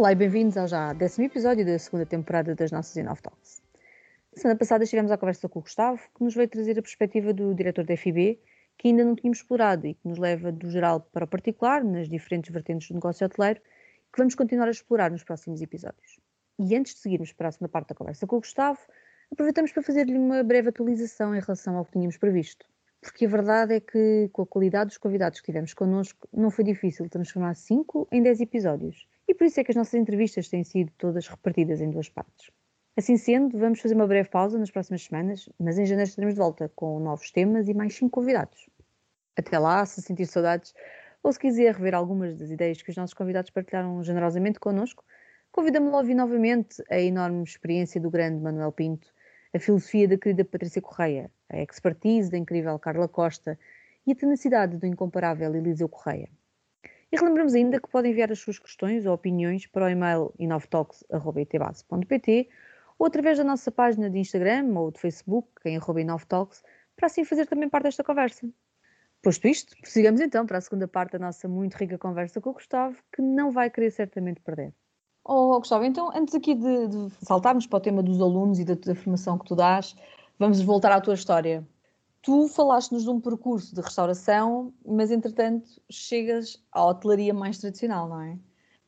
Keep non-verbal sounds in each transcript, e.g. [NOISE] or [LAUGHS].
Olá e bem-vindos ao já décimo episódio da segunda temporada das nossas Inov Talks. Na semana passada estivemos à conversa com o Gustavo, que nos veio trazer a perspectiva do diretor da FIB, que ainda não tínhamos explorado e que nos leva do geral para o particular, nas diferentes vertentes do negócio hoteleiro, que vamos continuar a explorar nos próximos episódios. E antes de seguirmos para a segunda parte da conversa com o Gustavo, aproveitamos para fazer-lhe uma breve atualização em relação ao que tínhamos previsto. Porque a verdade é que, com a qualidade dos convidados que tivemos connosco, não foi difícil transformar 5 em 10 episódios. E por isso é que as nossas entrevistas têm sido todas repartidas em duas partes. Assim sendo, vamos fazer uma breve pausa nas próximas semanas, mas em janeiro estaremos de volta com novos temas e mais 5 convidados. Até lá, se sentir saudades ou se quiser rever algumas das ideias que os nossos convidados partilharam generosamente connosco, convidamos-lo a ouvir novamente a enorme experiência do grande Manuel Pinto, a filosofia da querida Patrícia Correia, a expertise da incrível Carla Costa e a tenacidade do incomparável Eliseu Correia. E relembramos ainda que podem enviar as suas questões ou opiniões para o e-mail inovtalks.itbase.pt ou através da nossa página de Instagram ou de Facebook, em inovtalks, para assim fazer também parte desta conversa. Posto isto, prossigamos então para a segunda parte da nossa muito rica conversa com o Gustavo, que não vai querer certamente perder. Oh, Gustavo, então antes aqui de, de saltarmos para o tema dos alunos e da, da formação que tu dás, vamos voltar à tua história. Tu falaste-nos de um percurso de restauração, mas entretanto chegas à hotelaria mais tradicional, não é?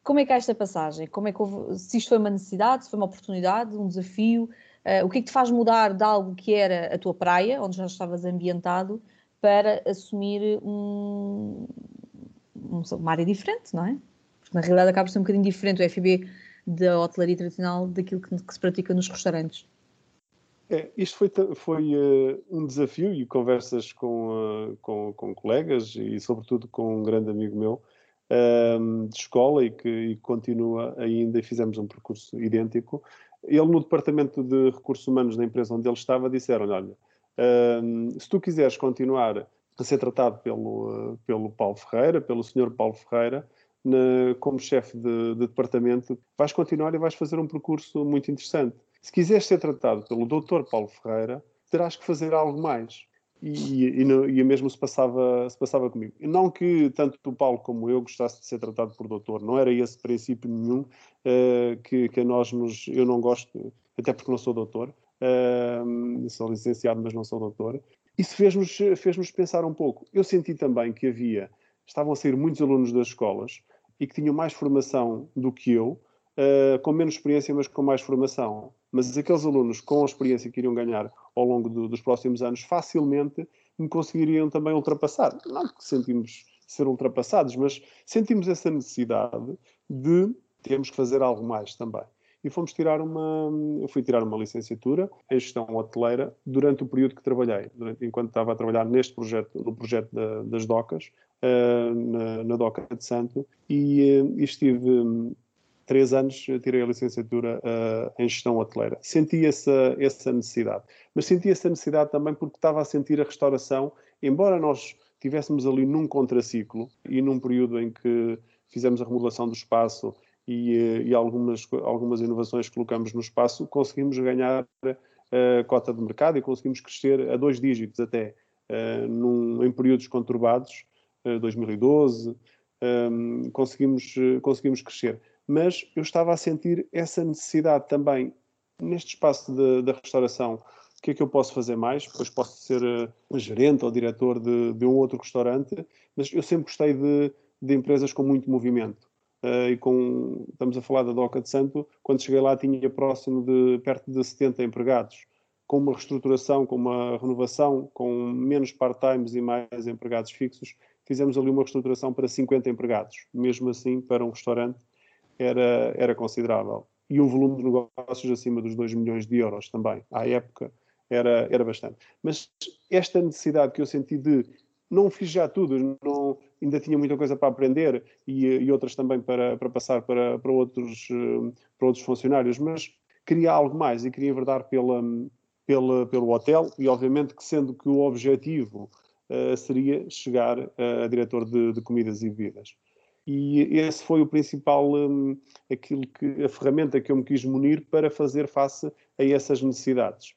Como é que é esta passagem? Como é que houve, se isto foi uma necessidade, se foi uma oportunidade, um desafio? Uh, o que é que te faz mudar de algo que era a tua praia, onde já estavas ambientado, para assumir um, uma área diferente, não é? Porque na realidade acaba por ser um bocadinho diferente o FB da hotelaria tradicional daquilo que, que se pratica nos restaurantes. É, isto foi, foi uh, um desafio e conversas com, uh, com, com, colegas e, sobretudo, com um grande amigo meu uh, de escola e que e continua ainda e fizemos um percurso idêntico. Ele, no departamento de recursos humanos da empresa onde ele estava, disseram: Olha, se tu quiseres continuar a ser tratado pelo, pelo Paulo Ferreira, pelo senhor Paulo Ferreira, na, como chefe de, de departamento, vais continuar e vais fazer um percurso muito interessante se quiseres ser tratado pelo Dr. Paulo Ferreira, terás que fazer algo mais. E, e, e, e mesmo se passava, se passava comigo. Não que tanto o Paulo como eu gostasse de ser tratado por doutor, não era esse princípio nenhum uh, que, que a nós nos. Eu não gosto, até porque não sou doutor, uh, sou licenciado, mas não sou doutor. Isso fez-nos fez pensar um pouco. Eu senti também que havia, estavam a sair muitos alunos das escolas e que tinham mais formação do que eu, uh, com menos experiência, mas com mais formação mas aqueles alunos com a experiência que iriam ganhar ao longo do, dos próximos anos facilmente me conseguiriam também ultrapassar. Não que sentimos ser ultrapassados, mas sentimos essa necessidade de termos que fazer algo mais também. E fomos tirar uma, eu fui tirar uma licenciatura em gestão hoteleira durante o período que trabalhei, durante, enquanto estava a trabalhar neste projeto, no projeto da, das docas, uh, na, na Doca de Santo, e, uh, e estive três anos tirei a licenciatura uh, em gestão hoteleira. Senti essa, essa necessidade. Mas senti essa necessidade também porque estava a sentir a restauração, embora nós estivéssemos ali num contraciclo e num período em que fizemos a remodelação do espaço e, eh, e algumas, algumas inovações que colocamos no espaço, conseguimos ganhar uh, cota de mercado e conseguimos crescer a dois dígitos até, uh, num, em períodos conturbados, 2012, um, conseguimos, conseguimos crescer mas eu estava a sentir essa necessidade também neste espaço da restauração. O que é que eu posso fazer mais? Pois posso ser uh, gerente ou diretor de, de, um outro restaurante, mas eu sempre gostei de, de empresas com muito movimento. Uh, e com, estamos a falar da Doca de Santo, quando cheguei lá tinha próximo de perto de 70 empregados, com uma reestruturação, com uma renovação, com menos part-times e mais empregados fixos, fizemos ali uma reestruturação para 50 empregados. Mesmo assim, para um restaurante, era, era considerável. E um volume de negócios acima dos 2 milhões de euros também. À época era, era bastante. Mas esta necessidade que eu senti de não fiz já tudo, não, ainda tinha muita coisa para aprender e, e outras também para, para passar para, para, outros, para outros funcionários, mas queria algo mais e queria enverdar pela, pela, pelo hotel e obviamente que sendo que o objetivo uh, seria chegar a diretor de, de comidas e bebidas e esse foi o principal, um, aquilo que, a ferramenta que eu me quis munir para fazer face a essas necessidades.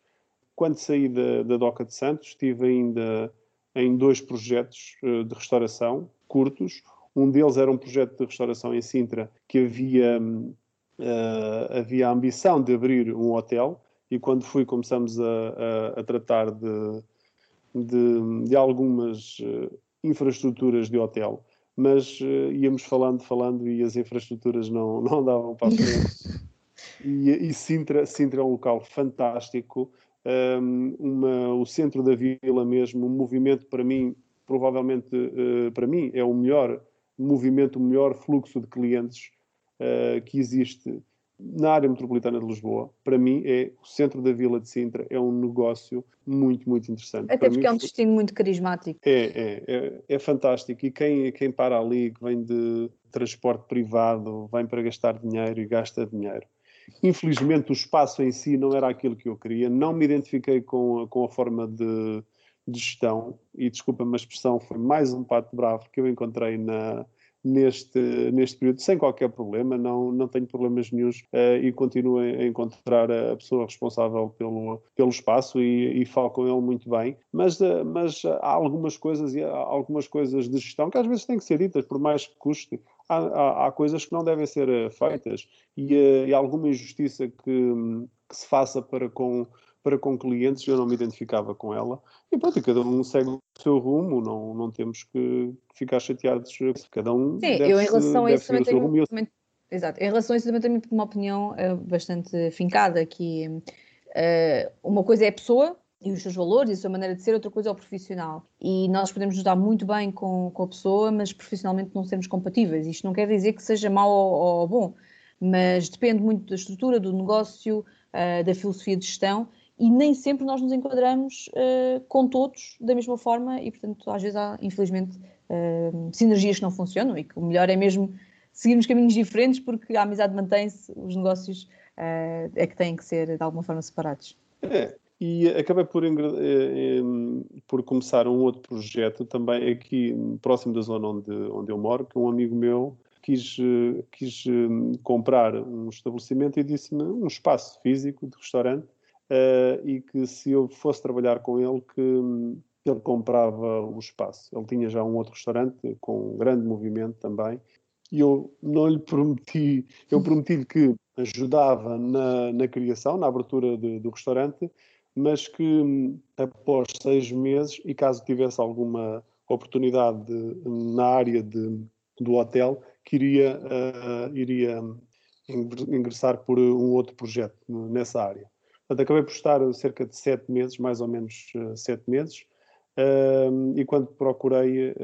Quando saí da, da Doca de Santos, estive ainda em dois projetos uh, de restauração curtos. Um deles era um projeto de restauração em Sintra que havia, uh, havia a ambição de abrir um hotel e quando fui começamos a, a, a tratar de, de, de algumas uh, infraestruturas de hotel, mas uh, íamos falando, falando e as infraestruturas não, [LAUGHS] não davam para a frente. [LAUGHS] e, e Sintra, Sintra é um local fantástico, um, uma, o centro da vila mesmo, um movimento para mim, provavelmente uh, para mim, é o melhor movimento, o melhor fluxo de clientes uh, que existe na área metropolitana de Lisboa, para mim, é o centro da Vila de Sintra é um negócio muito, muito interessante. Até para porque mim, é um destino muito carismático. É, é, é, é, fantástico. E quem, quem para ali, que vem de transporte privado, vem para gastar dinheiro e gasta dinheiro. Infelizmente, o espaço em si não era aquilo que eu queria. Não me identifiquei com, a, com a forma de, de gestão. E desculpa-me a expressão, foi mais um pato bravo que eu encontrei na, neste, neste período sem qualquer problema, não, não tenho problemas nenhums uh, e continuo a encontrar a pessoa responsável pelo, pelo espaço e, e falo com ele muito bem, mas, uh, mas há algumas coisas e algumas coisas de gestão que às vezes têm que ser ditas, por mais que custe, há, há, há coisas que não devem ser eh, feitas e, e alguma injustiça que, que se faça para com para com clientes, eu não me identificava com ela. E pronto, cada um segue o seu rumo, não, não temos que ficar chateados. Cada um Sim, eu em relação a isso também tenho, rumo, também, exato, em relação a isso também tenho uma opinião uh, bastante fincada, que uh, uma coisa é a pessoa, e os seus valores e a sua maneira de ser, outra coisa é o profissional. E nós podemos nos dar muito bem com, com a pessoa, mas profissionalmente não sermos compatíveis. Isto não quer dizer que seja mau ou, ou bom, mas depende muito da estrutura, do negócio, uh, da filosofia de gestão e nem sempre nós nos enquadramos uh, com todos da mesma forma e, portanto, às vezes há, infelizmente, uh, sinergias que não funcionam e que o melhor é mesmo seguirmos caminhos diferentes porque a amizade mantém-se, os negócios uh, é que têm que ser de alguma forma separados. É, e acabei por, por começar um outro projeto também aqui próximo da zona onde, onde eu moro, que um amigo meu quis, quis comprar um estabelecimento e disse-me um espaço físico de restaurante uh, e que se eu fosse trabalhar com ele, que ele comprava o espaço. Ele tinha já um outro restaurante com um grande movimento também, e eu não lhe prometi, eu prometi-lhe que ajudava na, na criação, na abertura de, do restaurante, mas que após seis meses, e caso tivesse alguma oportunidade de, na área de, do hotel, que iria, uh, iria hum, ingressar por um outro projeto nessa área. Portanto, acabei por estar cerca de sete meses, mais ou menos uh, sete meses, uh, e quando procurei uh,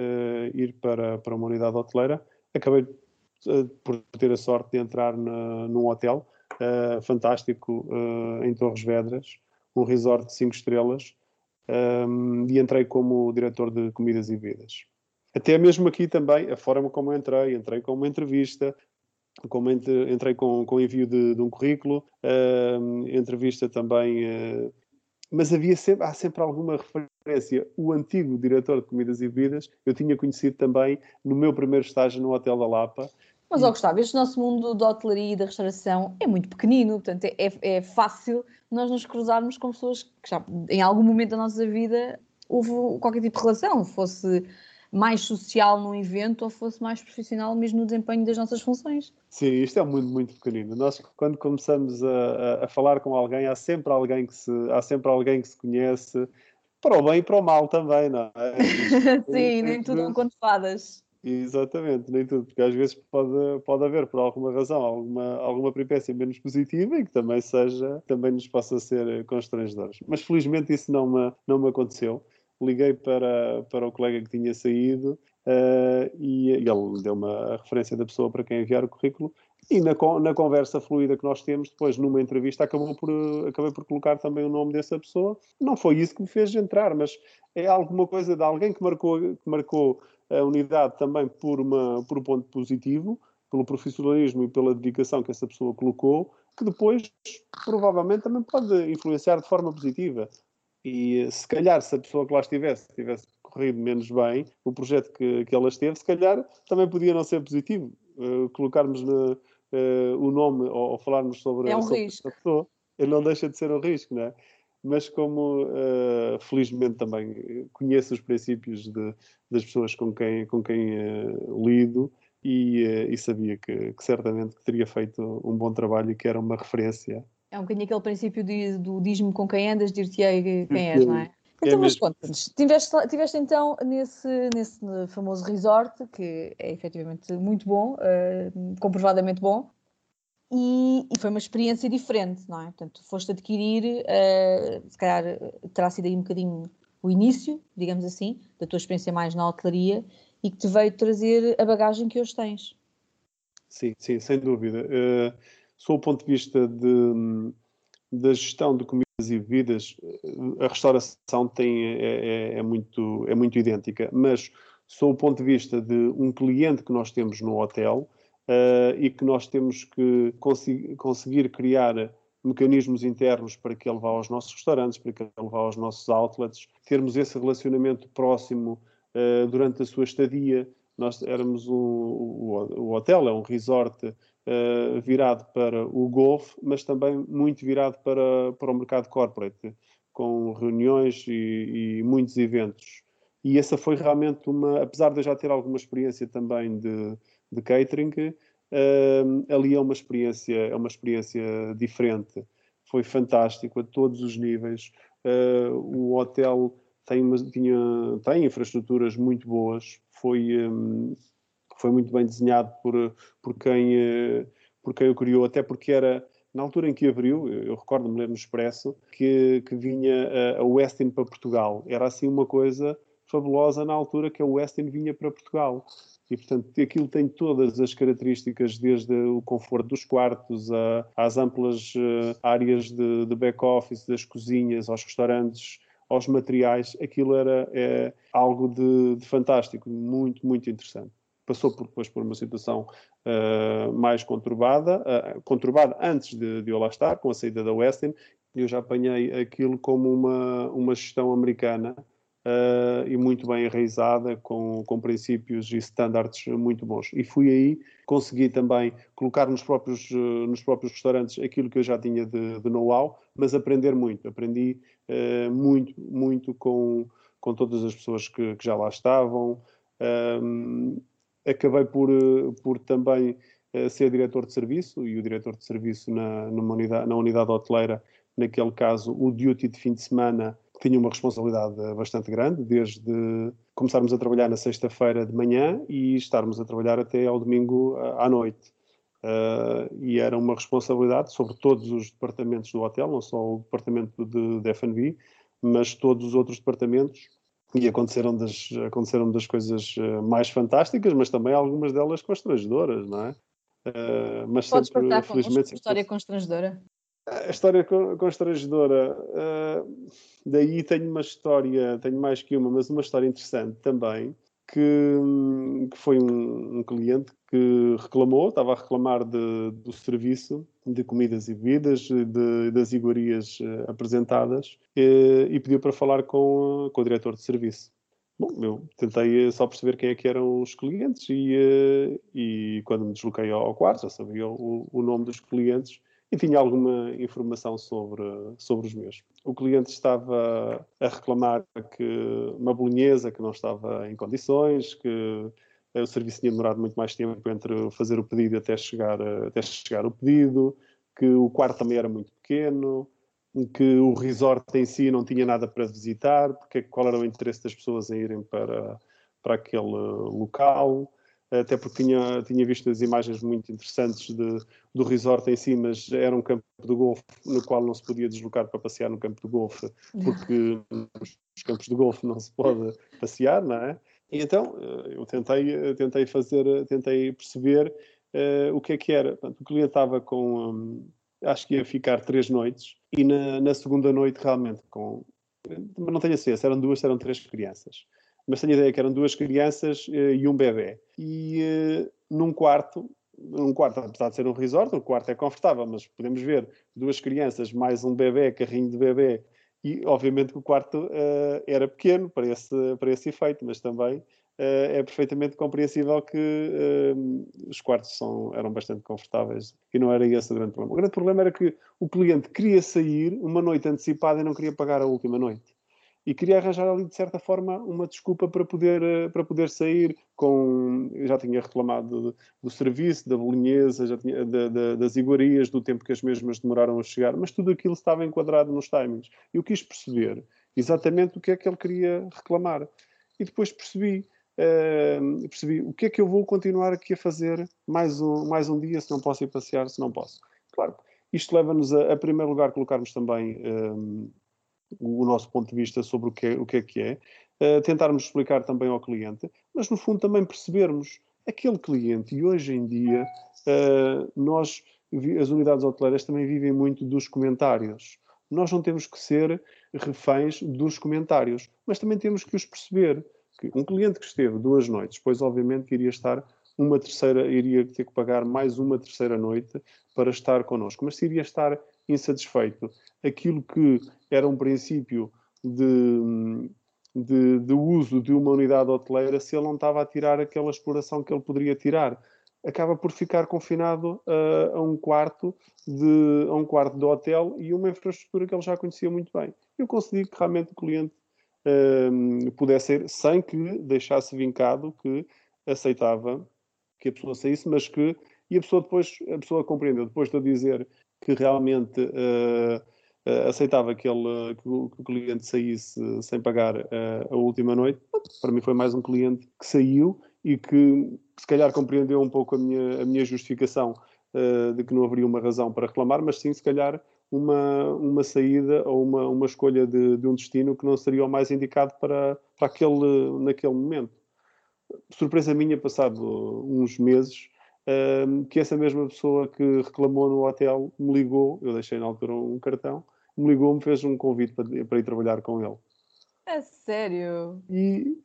ir para, para uma unidade hoteleira, acabei eh, por ter a sorte de entrar na, num hotel fantástico em Torres Vedras, um resort de cinco estrelas, um, e entrei como diretor de comidas e bebidas. Até mesmo aqui também, a forma como entrei, entrei com uma entrevista, como entrei com, com envio de, de um currículo, uh, entrevista também, uh, mas havia sempre, há sempre alguma referência. O antigo diretor de comidas e bebidas eu tinha conhecido também no meu primeiro estágio no Hotel da Lapa. Mas, ó Gustavo, este nosso mundo da hotelaria e da restauração é muito pequenino, portanto é, é fácil nós nos cruzarmos com pessoas que já em algum momento da nossa vida houve qualquer tipo de relação, fosse mais social num evento ou fosse mais profissional mesmo no desempenho das nossas funções. Sim, isto é mundo muito pequenino. Nós, quando começamos a, a, falar com alguém, há sempre alguém que se, há sempre alguém que se conhece, para o bem e para o mal também, não é? [LAUGHS] Sim, nem tudo um conto fadas. Exatamente, nem tudo, porque às vezes pode, pode haver, por alguma razão, alguma, alguma peripécia menos positiva e que também seja, também nos possa ser constrangedores. Mas felizmente isso não me, não me aconteceu liguei para, para o colega que tinha saído uh, e, e ele deu uma referência da pessoa para quem enviar o currículo e na, na conversa fluida que nós temos, depois numa entrevista acabou por, acabei por colocar também o nome dessa pessoa. Não foi isso que me fez entrar, mas é alguma coisa de alguém que marcou, que marcou a unidade também por, uma, por um ponto positivo, pelo profissionalismo e pela dedicação que essa pessoa colocou, que depois provavelmente também pode influenciar de forma positiva. E se calhar, se a pessoa que lá estivesse tivesse corrido menos bem, o projeto que, que ela esteve, se calhar também podia não ser positivo. Uh, colocarmos no, uh, o nome ou, ou, falarmos sobre, é um sobre risco. a pessoa, ele não deixa de ser um risco, não é? Mas como uh, felizmente também conheço os princípios de, das pessoas com quem, com quem lido, e, e sabia que, que, certamente que teria feito um bom trabalho e que era uma referência. É um bocadinho aquele princípio de, do diz-me com quem andas, dir-te-ei quem és, não é? Então, é mas conta-nos, tiveste, tiveste então nesse, nesse famoso resort, que é efetivamente muito bom, uh, comprovadamente bom, e, e, foi uma experiência diferente, não é? Portanto, foste adquirir, uh, se calhar terá sido aí um bocadinho o início, digamos assim, da tua experiência mais na hotelaria e que te veio trazer a bagagem que hoje tens. Sim, sim, sem dúvida. Uh, sob o ponto de vista de, da gestão de comidas e bebidas, a restauração tem, é, é, é, muito, é muito idêntica, mas sob o ponto de vista de um cliente que nós temos no hotel uh, e que nós temos que conseguir criar mecanismos internos para que ele vá aos nossos restaurantes, para que ele vá aos nossos outlets, termos esse relacionamento próximo uh, durante a sua estadia. Nós éramos um, o, o hotel, é um resort uh, virado para o golfe, mas também muito virado para, para o mercado corporate, com reuniões e, e muitos eventos. E essa foi realmente uma, apesar de eu já ter alguma experiência também de, de catering, uh, ali é uma experiência, é uma experiência diferente. Foi fantástico a todos os níveis. Uh, o hotel tem, uma, tinha, tem infraestruturas muito boas. Foi, um, foi muito bem desenhado por, por, quem, uh, por quem o criou, até porque era na altura em que abriu, eu recordo-me ler no Expresso, que, que vinha a, a Westin para Portugal. Era assim uma coisa fabulosa na altura que a Westin vinha para Portugal. E, portanto, aquilo tem todas as características, desde o conforto dos quartos, a, às amplas áreas de, de back-office, das cozinhas, aos restaurantes, aos materiais. Aquilo era é, algo de, de, fantástico, muito, muito interessante. Passou por, depois por uma situação uh, mais conturbada, uh, conturbada antes de, de eu lá estar, com a saída da Westin. Eu já apanhei aquilo como uma, uma gestão americana uh, e muito bem enraizada, com, com princípios e standards muito bons. E fui aí, consegui também colocar nos próprios, nos próprios restaurantes aquilo que eu já tinha de, de know-how, mas aprender muito. Aprendi muito, muito com, com todas as pessoas que, que já lá estavam. Um, acabei por, por também ser diretor de serviço e o diretor de serviço na, unidade, na unidade hoteleira, naquele caso, o duty de fim de semana tinha uma responsabilidade bastante grande, desde começarmos a trabalhar na sexta-feira de manhã e estarmos a trabalhar até ao domingo à noite. Uh, e era uma responsabilidade sobre todos os departamentos do hotel, não só o departamento de, de F&B, mas todos os outros departamentos. E aconteceram das, aconteceram das coisas ah, mais fantásticas, mas também algumas delas constrangedoras, não é? Uh, mas Podes sempre, partilhar felizmente, história constrangedora? A história constrangedora, uh, daí tenho uma história, tenho mais que uma, mas uma história interessante também, que, que foi um, um, cliente que reclamou, estava a reclamar de, do serviço de comidas e bebidas, de, das iguarias uh, apresentadas, e, e, pediu para falar com, com o diretor de serviço. Bom, eu tentei só perceber quem é que eram os clientes e, uh, e quando me desloquei ao quarto, já sabia o, o nome dos clientes, e tinha alguma informação sobre, sobre os meus. O cliente estava a reclamar que uma bolonhesa que não estava em condições, que o serviço tinha demorado muito mais tempo entre fazer o pedido até chegar, até chegar o pedido, que o quarto também era muito pequeno, que o resort em si não tinha nada para visitar, porque qual era o interesse das pessoas em irem para, para aquele local até porque tinha, tinha visto as imagens muito interessantes de, do resort em si, mas era um campo de golfe no qual não se podia deslocar para passear no campo de golfe, porque nos campos de golfe não se pode passear, não é? E então eh, eu tentei, tentei fazer, tentei perceber uh, o que é que era. Portanto, o cliente estava com, um, acho que ia ficar três noites, e na, na segunda noite realmente com, não tenho a certeza, eram duas, eram três crianças mas tenho a ideia que eram duas crianças uh, e um bebê. E uh, num quarto, num quarto, apesar de ser um resort, o quarto é confortável, mas podemos ver duas crianças mais um bebê, carrinho de bebê, e obviamente que o quarto uh, era pequeno para esse, para esse efeito, mas também é perfeitamente compreensível que os quartos são, eram bastante confortáveis e não era esse o grande problema. O grande problema era que o cliente queria sair uma noite antecipada e não queria pagar a última noite. E queria arranjar ali de certa forma uma desculpa para poder eh, para poder sair com já tinha reclamado do, do serviço da bolinhesa já tinha da, da, das iguarias do tempo que as mesmas demoraram a chegar mas tudo aquilo estava enquadrado nos timings. Eu quis perceber exatamente o que é que ele queria reclamar. E depois percebi uh, percebi o que é que eu vou continuar aqui a fazer mais um mais um dia se não posso ir passear se não posso. Claro isto leva-nos a, a primeiro lugar colocarmos também um, o nosso ponto de vista sobre o que é o que é, que é uh, tentarmos explicar também ao cliente, mas no fundo também percebermos aquele cliente, e hoje em dia uh, nós, as unidades hoteleiras também vivem muito dos comentários. Nós não temos que ser reféns dos comentários, mas também temos que os perceber. Que um cliente que esteve duas noites, depois obviamente iria estar uma terceira, iria ter que pagar mais uma terceira noite para estar connosco, mas se iria estar insatisfeito. Aquilo que era um princípio de, de, de, uso de uma unidade hoteleira, se ele não estava a tirar aquela exploração que ele poderia tirar, acaba por ficar confinado a, a um quarto de a um quarto de hotel e uma infraestrutura que ele já conhecia muito bem. Eu consegui que realmente o cliente um, pudesse ir sem que deixasse vincado que aceitava que a pessoa saísse, mas que e a pessoa depois a pessoa compreendeu depois de eu dizer que realmente uh, aceitava que, ele, que o, que, o, cliente saísse sem pagar uh, a última noite. Para mim foi mais um cliente que saiu e que se calhar compreendeu um pouco a minha, a minha justificação de que não haveria uma razão para reclamar, mas sim se calhar uma, uma saída ou uma, uma escolha de, de um destino que não seria o mais indicado para, para aquele, naquele momento. Surpresa minha, passado uns meses, que essa mesma pessoa que reclamou no hotel me ligou, eu deixei na altura um cartão, me ligou, me fez um convite para, para ir trabalhar com ele. É sério? E,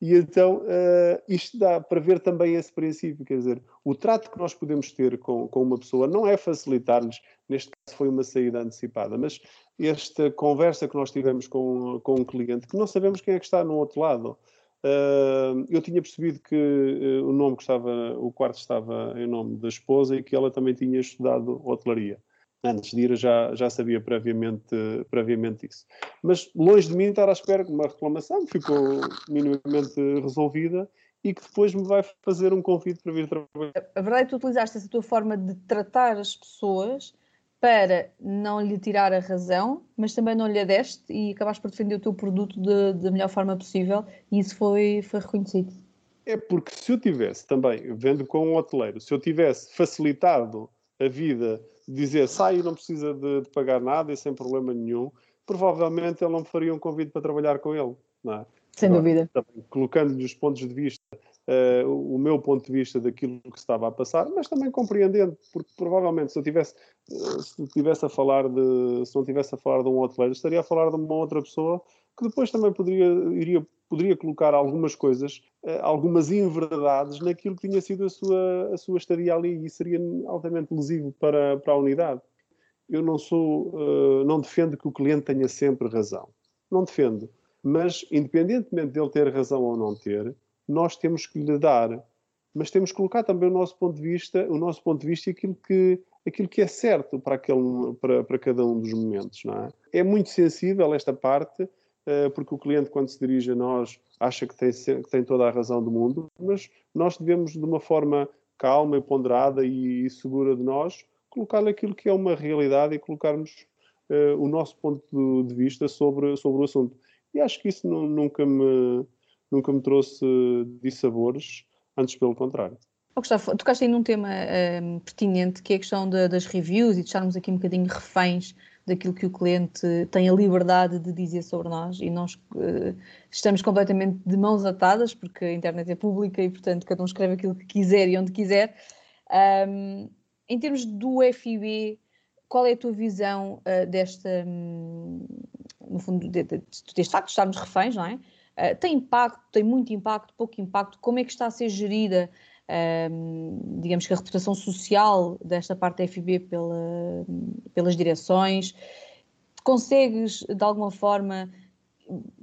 e então uh, isto dá para ver também esse princípio, quer dizer, o trato que nós podemos ter com, com uma pessoa não é facilitar-nos, neste caso foi uma saída antecipada, mas esta conversa que nós tivemos com, com um cliente, que não sabemos quem é que está no outro lado, Uh, eu tinha percebido que uh, o nome que estava, o quarto estava em nome da esposa e que ela também tinha estudado hotelaria. Antes de ir já, já sabia previamente, previamente isso. Mas longe de mim estar à espera que uma reclamação ficou minimamente resolvida e que depois me vai fazer um convite para vir trabalhar. A verdade é que tu utilizaste essa tua forma de tratar as pessoas para não lhe tirar a razão, mas também não lhe a deste e acabaste por defender o teu produto da melhor forma possível e isso foi, foi reconhecido. É porque se eu tivesse também, vendo com um hoteleiro, se eu tivesse facilitado a vida, de dizer sai e não precisa de, de, pagar nada e sem problema nenhum, provavelmente ele não me faria um convite para trabalhar com ele. Não é? Sem dúvida. Colocando-lhe os pontos de vista uh, o meu ponto de vista daquilo que estava a passar, mas também compreendendo, porque provavelmente se eu tivesse, uh, se tivesse a falar de, se não tivesse a falar de um hoteleiro, estaria a falar de uma outra pessoa que depois também poderia, iria, poderia colocar algumas coisas, uh, algumas inverdades naquilo que tinha sido a sua, a sua estadia ali e seria altamente lesivo para, para a unidade. Eu não sou, não defendo que o cliente tenha sempre razão. Não defendo. Mas, independentemente dele ter razão ou não ter, nós temos que lhe dar, mas temos que colocar também o nosso ponto de vista, o nosso ponto de vista e aquilo que, aquilo que é certo para, aquele, para, para cada um dos momentos. Não é? é muito sensível esta parte, porque o cliente, quando se dirige a nós, acha que tem, que tem toda a razão do mundo, mas nós devemos, de uma forma calma e ponderada e, segura de nós, colocar aquilo que é uma realidade e colocarmos uh, o nosso ponto de vista sobre, sobre o assunto. E acho que isso nunca me nunca me trouxe dissabores, antes pelo contrário. Oh, Gustavo, tocaste aí num tema um, pertinente que é a questão de, das reviews e de estarmos aqui um bocadinho reféns daquilo que o cliente tem a liberdade de dizer sobre nós e nós uh, estamos completamente de mãos atadas porque a internet é pública e portanto cada um escreve aquilo que quiser e onde quiser. Um, em termos do FIB, qual é a tua visão uh, desta, um, no fundo, de, de, deste facto de estarmos reféns, não é? Uh, tem impacto, tem muito impacto, pouco impacto? Como é que está a ser gerida, uh, digamos que a reputação social desta parte da FIB pela, pelas direções? Consegues, de alguma forma,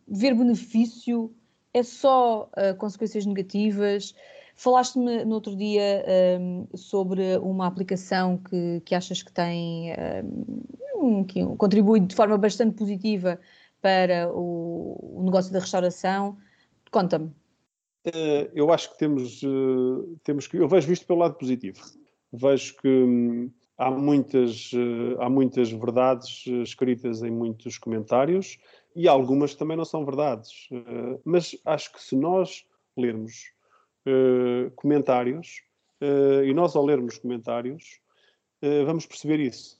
ver benefício? É só uh, consequências negativas? Falaste-me no outro dia um, sobre uma aplicação que, que achas que tem um, que contribui de forma bastante positiva para o, o negócio da restauração? Conta-me. Uh, eu acho que temos, uh, temos que. Eu vejo isto pelo lado positivo. Vejo que hum, há, muitas, uh, há muitas verdades escritas em muitos comentários e algumas também não são verdades. mas acho que se nós lermos comentários, e nós ao lermos comentários, vamos perceber isso.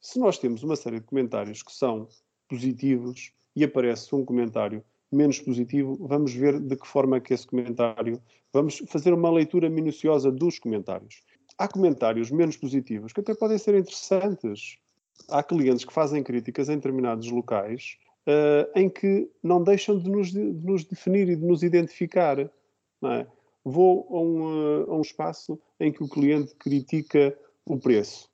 Se nós temos uma série de comentários que são positivos e aparece um comentário menos positivo, vamos ver de que forma é que esse comentário. Vamos fazer uma leitura minuciosa dos comentários. Há comentários menos positivos que até podem ser interessantes. Há clientes que fazem críticas em determinados locais uh, em que não deixam de nos, de nos, definir e de nos identificar. É? Vou a um, uh, a um espaço em que o cliente critica o preço,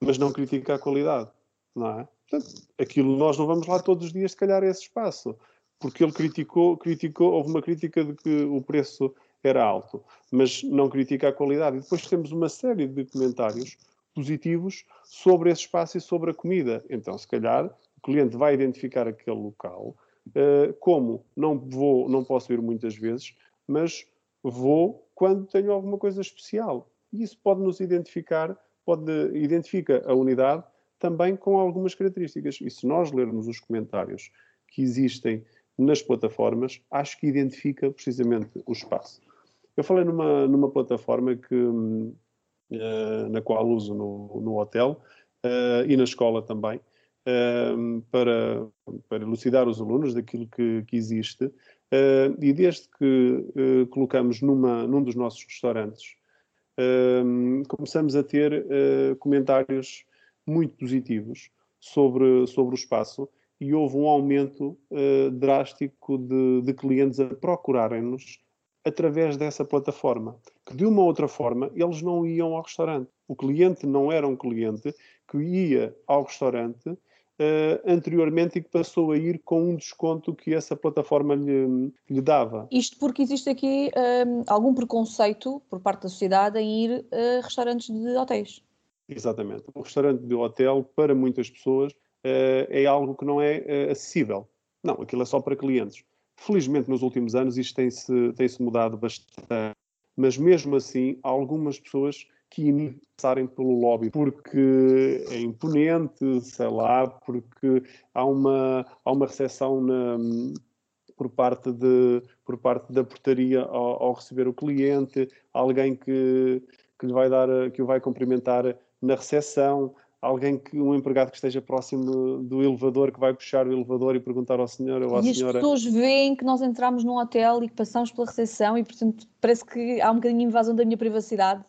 mas não critica a qualidade. Não é? Portanto, aquilo nós não vamos lá todos os dias, se calhar, a esse espaço porque ele criticou, criticou, houve uma crítica de que o preço era alto, mas não critica a qualidade. E depois temos uma série de comentários positivos sobre esse espaço e sobre a comida. Então, se calhar, o cliente vai identificar aquele local uh, como não vou, não posso ir muitas vezes, mas vou quando tenho alguma coisa especial. E isso pode nos identificar, pode identifica a unidade também com algumas características. E se nós lermos os comentários que existem nas plataformas, acho que identifica precisamente o espaço. Eu falei numa, numa plataforma que, uh, na qual uso no, no hotel uh, e na escola também, uh, para, para elucidar os alunos daquilo que, que existe. e desde que colocamos numa, num dos nossos restaurantes, começamos a ter comentários muito positivos sobre, sobre o espaço e houve um aumento uh, drástico de, de, clientes a procurarem-nos através dessa plataforma. Que de uma ou outra forma eles não iam ao restaurante. O cliente não era um cliente que ia ao restaurante uh, anteriormente e que passou a ir com um desconto que essa plataforma lhe, lhe dava. Isto porque existe aqui um, ehm, algum preconceito por parte da sociedade em ir a restaurantes de hotéis. Exatamente. O restaurante de hotel, para muitas pessoas, é algo que não é uh, acessível. Não, aquilo é só para clientes. Felizmente, nos últimos anos, isto tem-se tem -se mudado bastante. Mas mesmo assim, há algumas pessoas que passarem pelo lobby porque é imponente, sei lá, porque há uma, há uma recepção na, por, parte de, por parte da portaria ao, ao receber o cliente, alguém que, que lhe vai dar, que o vai cumprimentar na recepção, alguém que um empregado que esteja próximo do elevador que vai puxar o elevador e perguntar ao senhor ou à e senhora. as pessoas veem que nós entramos num hotel e que passamos pela recepção e portanto parece que há um bocadinho de invasão da minha privacidade.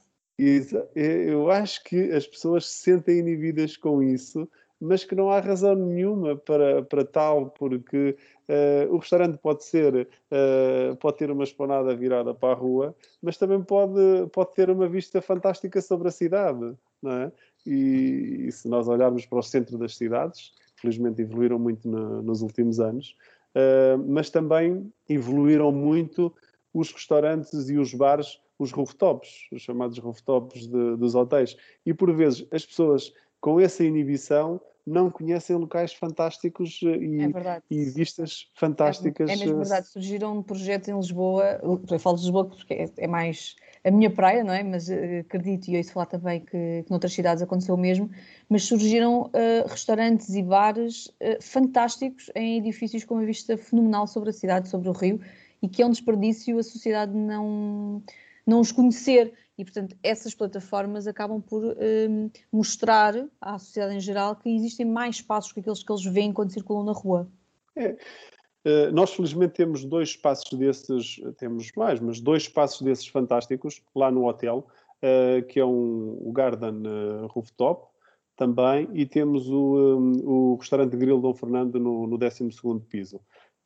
Eu acho que as pessoas se sentem inibidas com isso, mas que não há razão nenhuma para, para tal, porque uh, o restaurante pode ser, uh, pode ter uma esplanada virada para a rua, mas também pode, pode ter uma vista fantástica sobre a cidade, não é? E, e, se nós olharmos para o centro das cidades, felizmente evoluíram muito no, nos últimos anos, uh, mas também evoluíram muito os restaurantes e os bares, os rooftops, os chamados rooftops de, dos hotéis. E por vezes as pessoas com essa inibição não conhecem locais fantásticos eh, e, é e vistas fantásticas. É, é mesmo verdade, surgiram projetos em Lisboa, eu falo de Lisboa porque é, é mais a minha praia, não é? Mas uh, acredito, e ouço falar também que, que noutras cidades aconteceu o mesmo, mas surgiram uh, restaurantes e bares uh, fantásticos em edifícios com uma vista fenomenal sobre a cidade, sobre o rio, e que é um desperdício a sociedade não, não os conhecer. E, portanto, essas plataformas acabam por mostrar à sociedade em geral que existem mais espaços que aqueles que eles veem quando circulam na rua. É. Eh, nós, felizmente, temos dois espaços desses, temos mais, mas dois espaços desses fantásticos lá no hotel, uh, que é um, o Garden uh, Rooftop também, e temos o, um, o restaurante Grill Dom Fernando no, no 12 piso,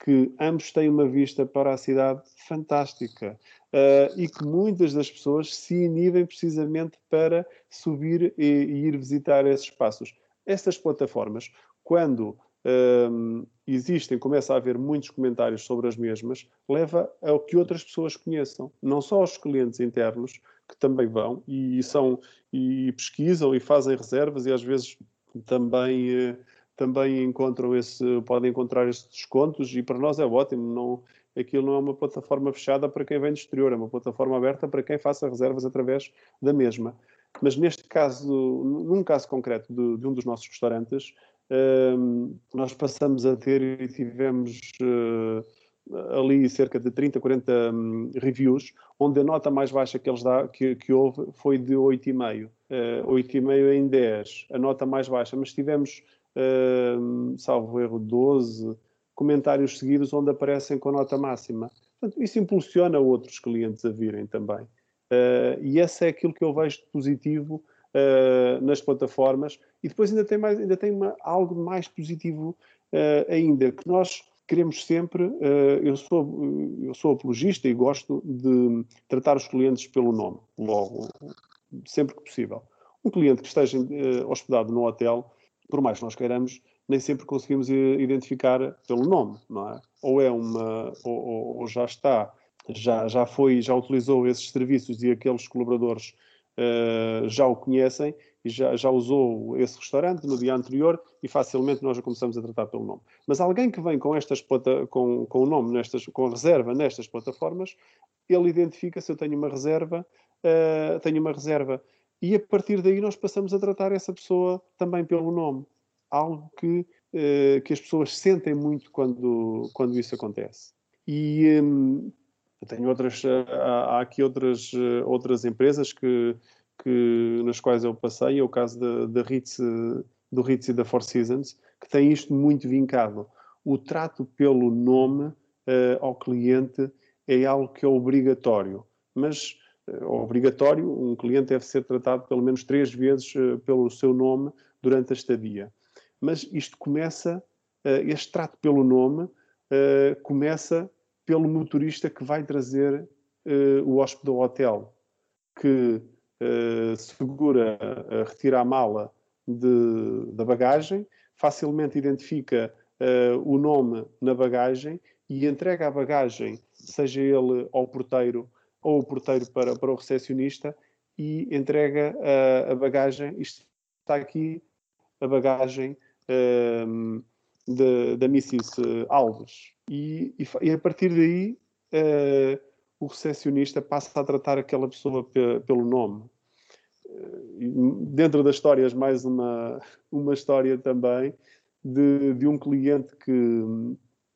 que ambos têm uma vista para a cidade fantástica e que muitas das pessoas se inibem precisamente para subir e, e ir visitar esses espaços. Estas plataformas, quando um, existem, começa a haver muitos comentários sobre as mesmas, leva a que outras pessoas conheçam, não só os clientes internos, que também vão e são e pesquisam e fazem reservas e às vezes também, também encontram esse, podem encontrar esses descontos e para nós é ótimo. Não, aquilo não é uma plataforma fechada para quem vem do exterior, é uma plataforma aberta para quem faça reservas através da mesma. Mas neste caso, num caso concreto de, de um dos nossos restaurantes, nós passamos a ter e tivemos uh, ali cerca de 30, 40 um, reviews, onde a nota mais baixa que, eles dá, que, que houve foi de 8,5. Uh, 8,5 em 10, a nota mais baixa. Mas tivemos, uh, salvo erro, 12 comentários seguidos onde aparecem com a nota máxima. Portanto, isso impulsiona outros clientes a virem também. Uh, e esse é aquilo que eu vejo de positivo uh, nas plataformas. E depois ainda tem, mais, ainda tem uma, algo mais positivo uh, ainda, que nós queremos sempre, eu, sou, eu sou apologista e gosto de tratar os clientes pelo nome, logo, sempre que possível. Um cliente que esteja hospedado no hotel, por mais que nós queiramos, nem sempre conseguimos identificar pelo nome, não é? Ou é uma, ou, ou já está já, já foi, já utilizou esses serviços e aqueles colaboradores uh, já o conhecem e já, já usou esse restaurante no dia anterior e facilmente nós já começamos a tratar pelo nome. Mas alguém que vem com estas com, com o nome nestas, com reserva nestas plataformas, ele identifica se eu tenho uma reserva, uh, tenho uma reserva. E a partir daí nós passamos a tratar essa pessoa também pelo nome. Algo que, uh, que as pessoas sentem muito quando, quando isso acontece. E um, eu tenho outras, eh, há, há aqui outras, eh, outras empresas que, que, nas quais eu passei, é o caso da, da Ritz, do Ritz e da Four Seasons, que tem isto muito vincado. O trato pelo nome uh, ao cliente é algo que é obrigatório, mas uh, obrigatório, um cliente deve ser tratado pelo menos três vezes uh, pelo seu nome durante a estadia. Mas isto começa, este trato pelo nome começa pelo motorista que vai trazer uh, o hóspede ao hotel, que uh, segura, uh, retira a mala de, da bagagem, facilmente identifica o nome na bagagem e entrega a bagagem, seja ele ao porteiro ou o porteiro para, para o recepcionista, e entrega a bagagem. Isto está aqui a bagagem da Mrs. Alves. E, e, e, a partir daí uh, o recepcionista passa a tratar aquela pessoa pe, pelo nome. Uh, dentro das histórias, mais uma, [LAUGHS] uma história também de, de um cliente que,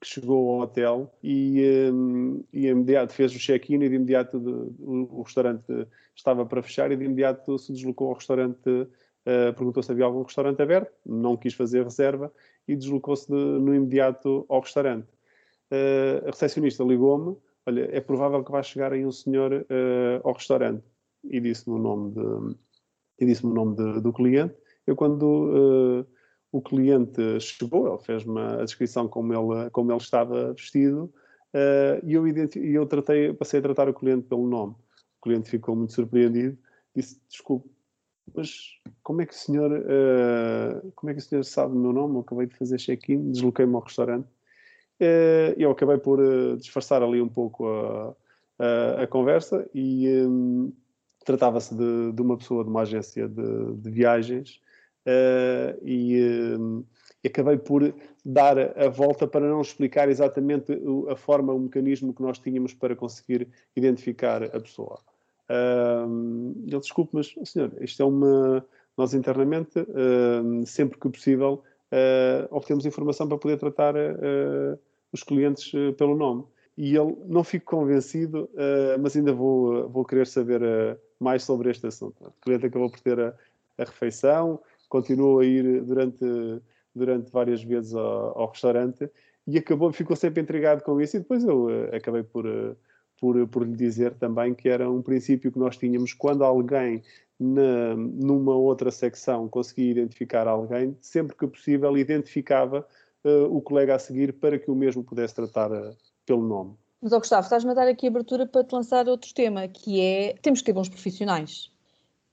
que chegou ao hotel e, um, eh, e imediato fez o check-in e de imediato de, o, o, restaurante estava para fechar e de imediato se deslocou ao restaurante, uh, perguntou se havia algum restaurante aberto, não quis fazer reserva e deslocou-se no imediato ao restaurante. Uh, a recepcionista ligou-me, olha, é provável que vá chegar aí um senhor uh, ao restaurante. E disse-me o nome, de, e disse o nome de, do cliente. Eu, quando uh, o cliente chegou, ele fez-me a descrição como ele, como ele estava vestido, e eu, eu tratei, passei a tratar o cliente pelo nome. O cliente ficou muito surpreendido, disse, desculpe, mas como é que o senhor, uh, como é que o senhor sabe o meu nome? Eu acabei de fazer check-in, desloquei-me ao restaurante. Uh, eu acabei por uh, disfarçar ali um pouco a, a, a conversa e um, tratava-se de, de, uma pessoa de uma agência de, de viagens e, um, acabei por dar a volta para não explicar exatamente a forma, o mecanismo que nós tínhamos para conseguir identificar a pessoa. Uh, ele, desculpe, mas, senhor, isto é uma. Nós internamente, uh, sempre que possível, uh, obtemos informação para poder tratar uh, os clientes pelo nome. E ele não fico convencido, mas ainda vou, vou querer saber mais sobre este assunto. O cliente acabou por ter a, a refeição, continuou a ir durante, durante várias vezes ao, ao, restaurante e acabou, ficou sempre intrigado com isso. E depois eu acabei por por, por lhe dizer também que era um princípio que nós tínhamos quando alguém na, numa outra secção conseguia identificar alguém, sempre que possível identificava uh, o colega a seguir para que o mesmo pudesse tratar uh, pelo nome. Mas, oh, Gustavo, estás-me a dar aqui abertura para te lançar outro tema, que é temos que ter bons profissionais.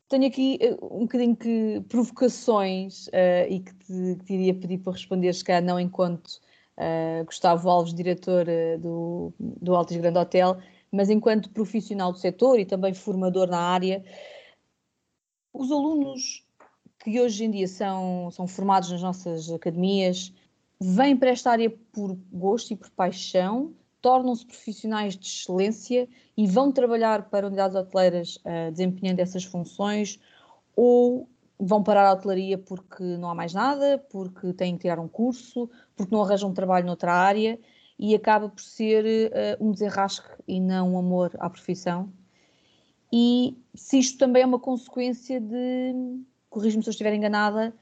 Tenho aqui uh, um bocadinho que provocações e que te, que te iria pedir para responder, se calhar não enquanto Gustavo Alves, diretor do, do Altis Grande Hotel, mas enquanto profissional do setor e também formador na área, os alunos que hoje em dia são, são formados nas nossas academias vêm para esta área por gosto e por paixão, tornam-se profissionais de excelência e vão trabalhar para unidades hoteleiras uh, desempenhando essas funções ou vão parar a hotelaria porque não há mais nada, porque têm que tirar um curso, porque não arranjam trabalho noutra área e acaba por ser uh, um desenrasque e não um amor à profissão. E se isto também é uma consequência de, corrijo-me se eu estiver enganada,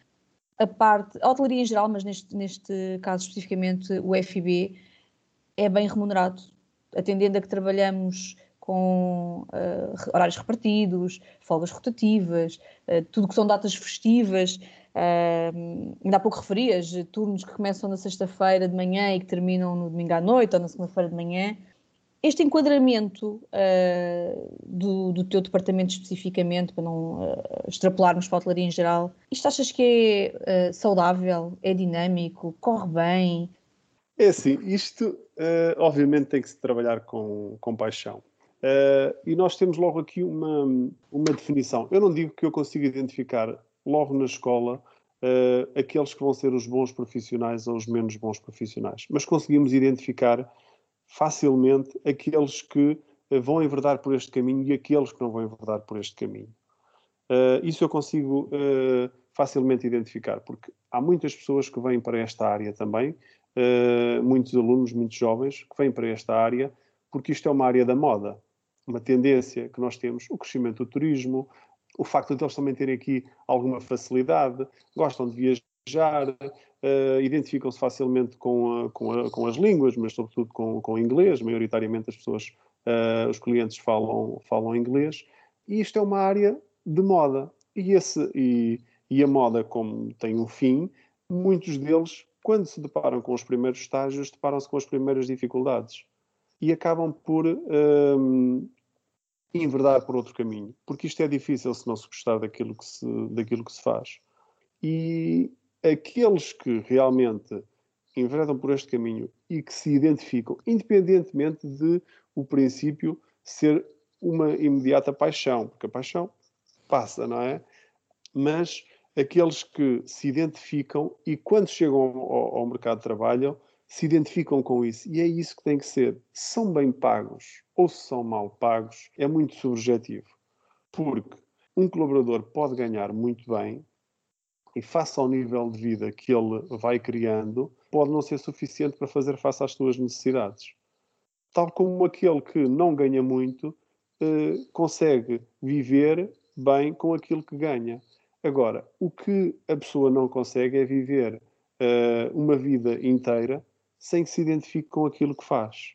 a parte, a hotelaria em geral, mas neste, neste caso especificamente o FIB, é bem remunerado, atendendo a que trabalhamos com uh, horários repartidos, folgas rotativas, uh, tudo que são datas festivas. Uh, ainda há pouco referias turnos que começam na sexta-feira de manhã e que terminam no domingo à noite ou na segunda-feira de manhã. Este enquadramento do, do, teu departamento especificamente, para não extrapolarmos para a hotelaria em geral, isto achas que é saudável, é dinâmico, corre bem? É assim, isto obviamente tem que se trabalhar com, com paixão Uh, e nós temos logo aqui uma, uma definição. Eu não digo que eu consiga identificar logo na escola uh, aqueles que vão ser os bons profissionais ou os menos bons profissionais, mas conseguimos identificar facilmente aqueles que uh, vão enverdar por este caminho e aqueles que não vão enverdar por este caminho. isso eu consigo facilmente identificar, porque há muitas pessoas que vêm para esta área também, muitos alunos, muitos jovens que vêm para esta área, porque isto é uma área da moda uma tendência que nós temos, o crescimento do turismo, o facto de eles também terem aqui alguma facilidade, gostam de viajar, uh, identificam-se facilmente com, a, com, a, com, as línguas, mas sobretudo com, com o inglês, maioritariamente as pessoas, uh, os clientes falam, falam inglês, e isto é uma área de moda. E, esse, e, e a moda, como tem um fim, muitos deles, quando se deparam com os primeiros estágios, deparam-se com as primeiras dificuldades e acabam por um, enverdar por outro caminho, porque isto é difícil se não se gostar daquilo que se, daquilo que se faz. E aqueles que realmente enveredam por este caminho e que se identificam, independentemente de o princípio ser uma imediata paixão, porque a paixão passa, não é? Mas aqueles que se identificam e quando chegam ao, ao mercado de trabalho se identificam com isso. E é isso que tem que ser. Se são bem pagos ou se são mal pagos, é muito subjetivo. Porque um colaborador pode ganhar muito bem e, face ao nível de vida que ele vai criando, pode não ser suficiente para fazer face às suas necessidades. Tal como aquele que não ganha muito eh, consegue viver bem com aquilo que ganha. Agora, o que a pessoa não consegue é viver eh, uma vida inteira sem que se identifique com aquilo que faz.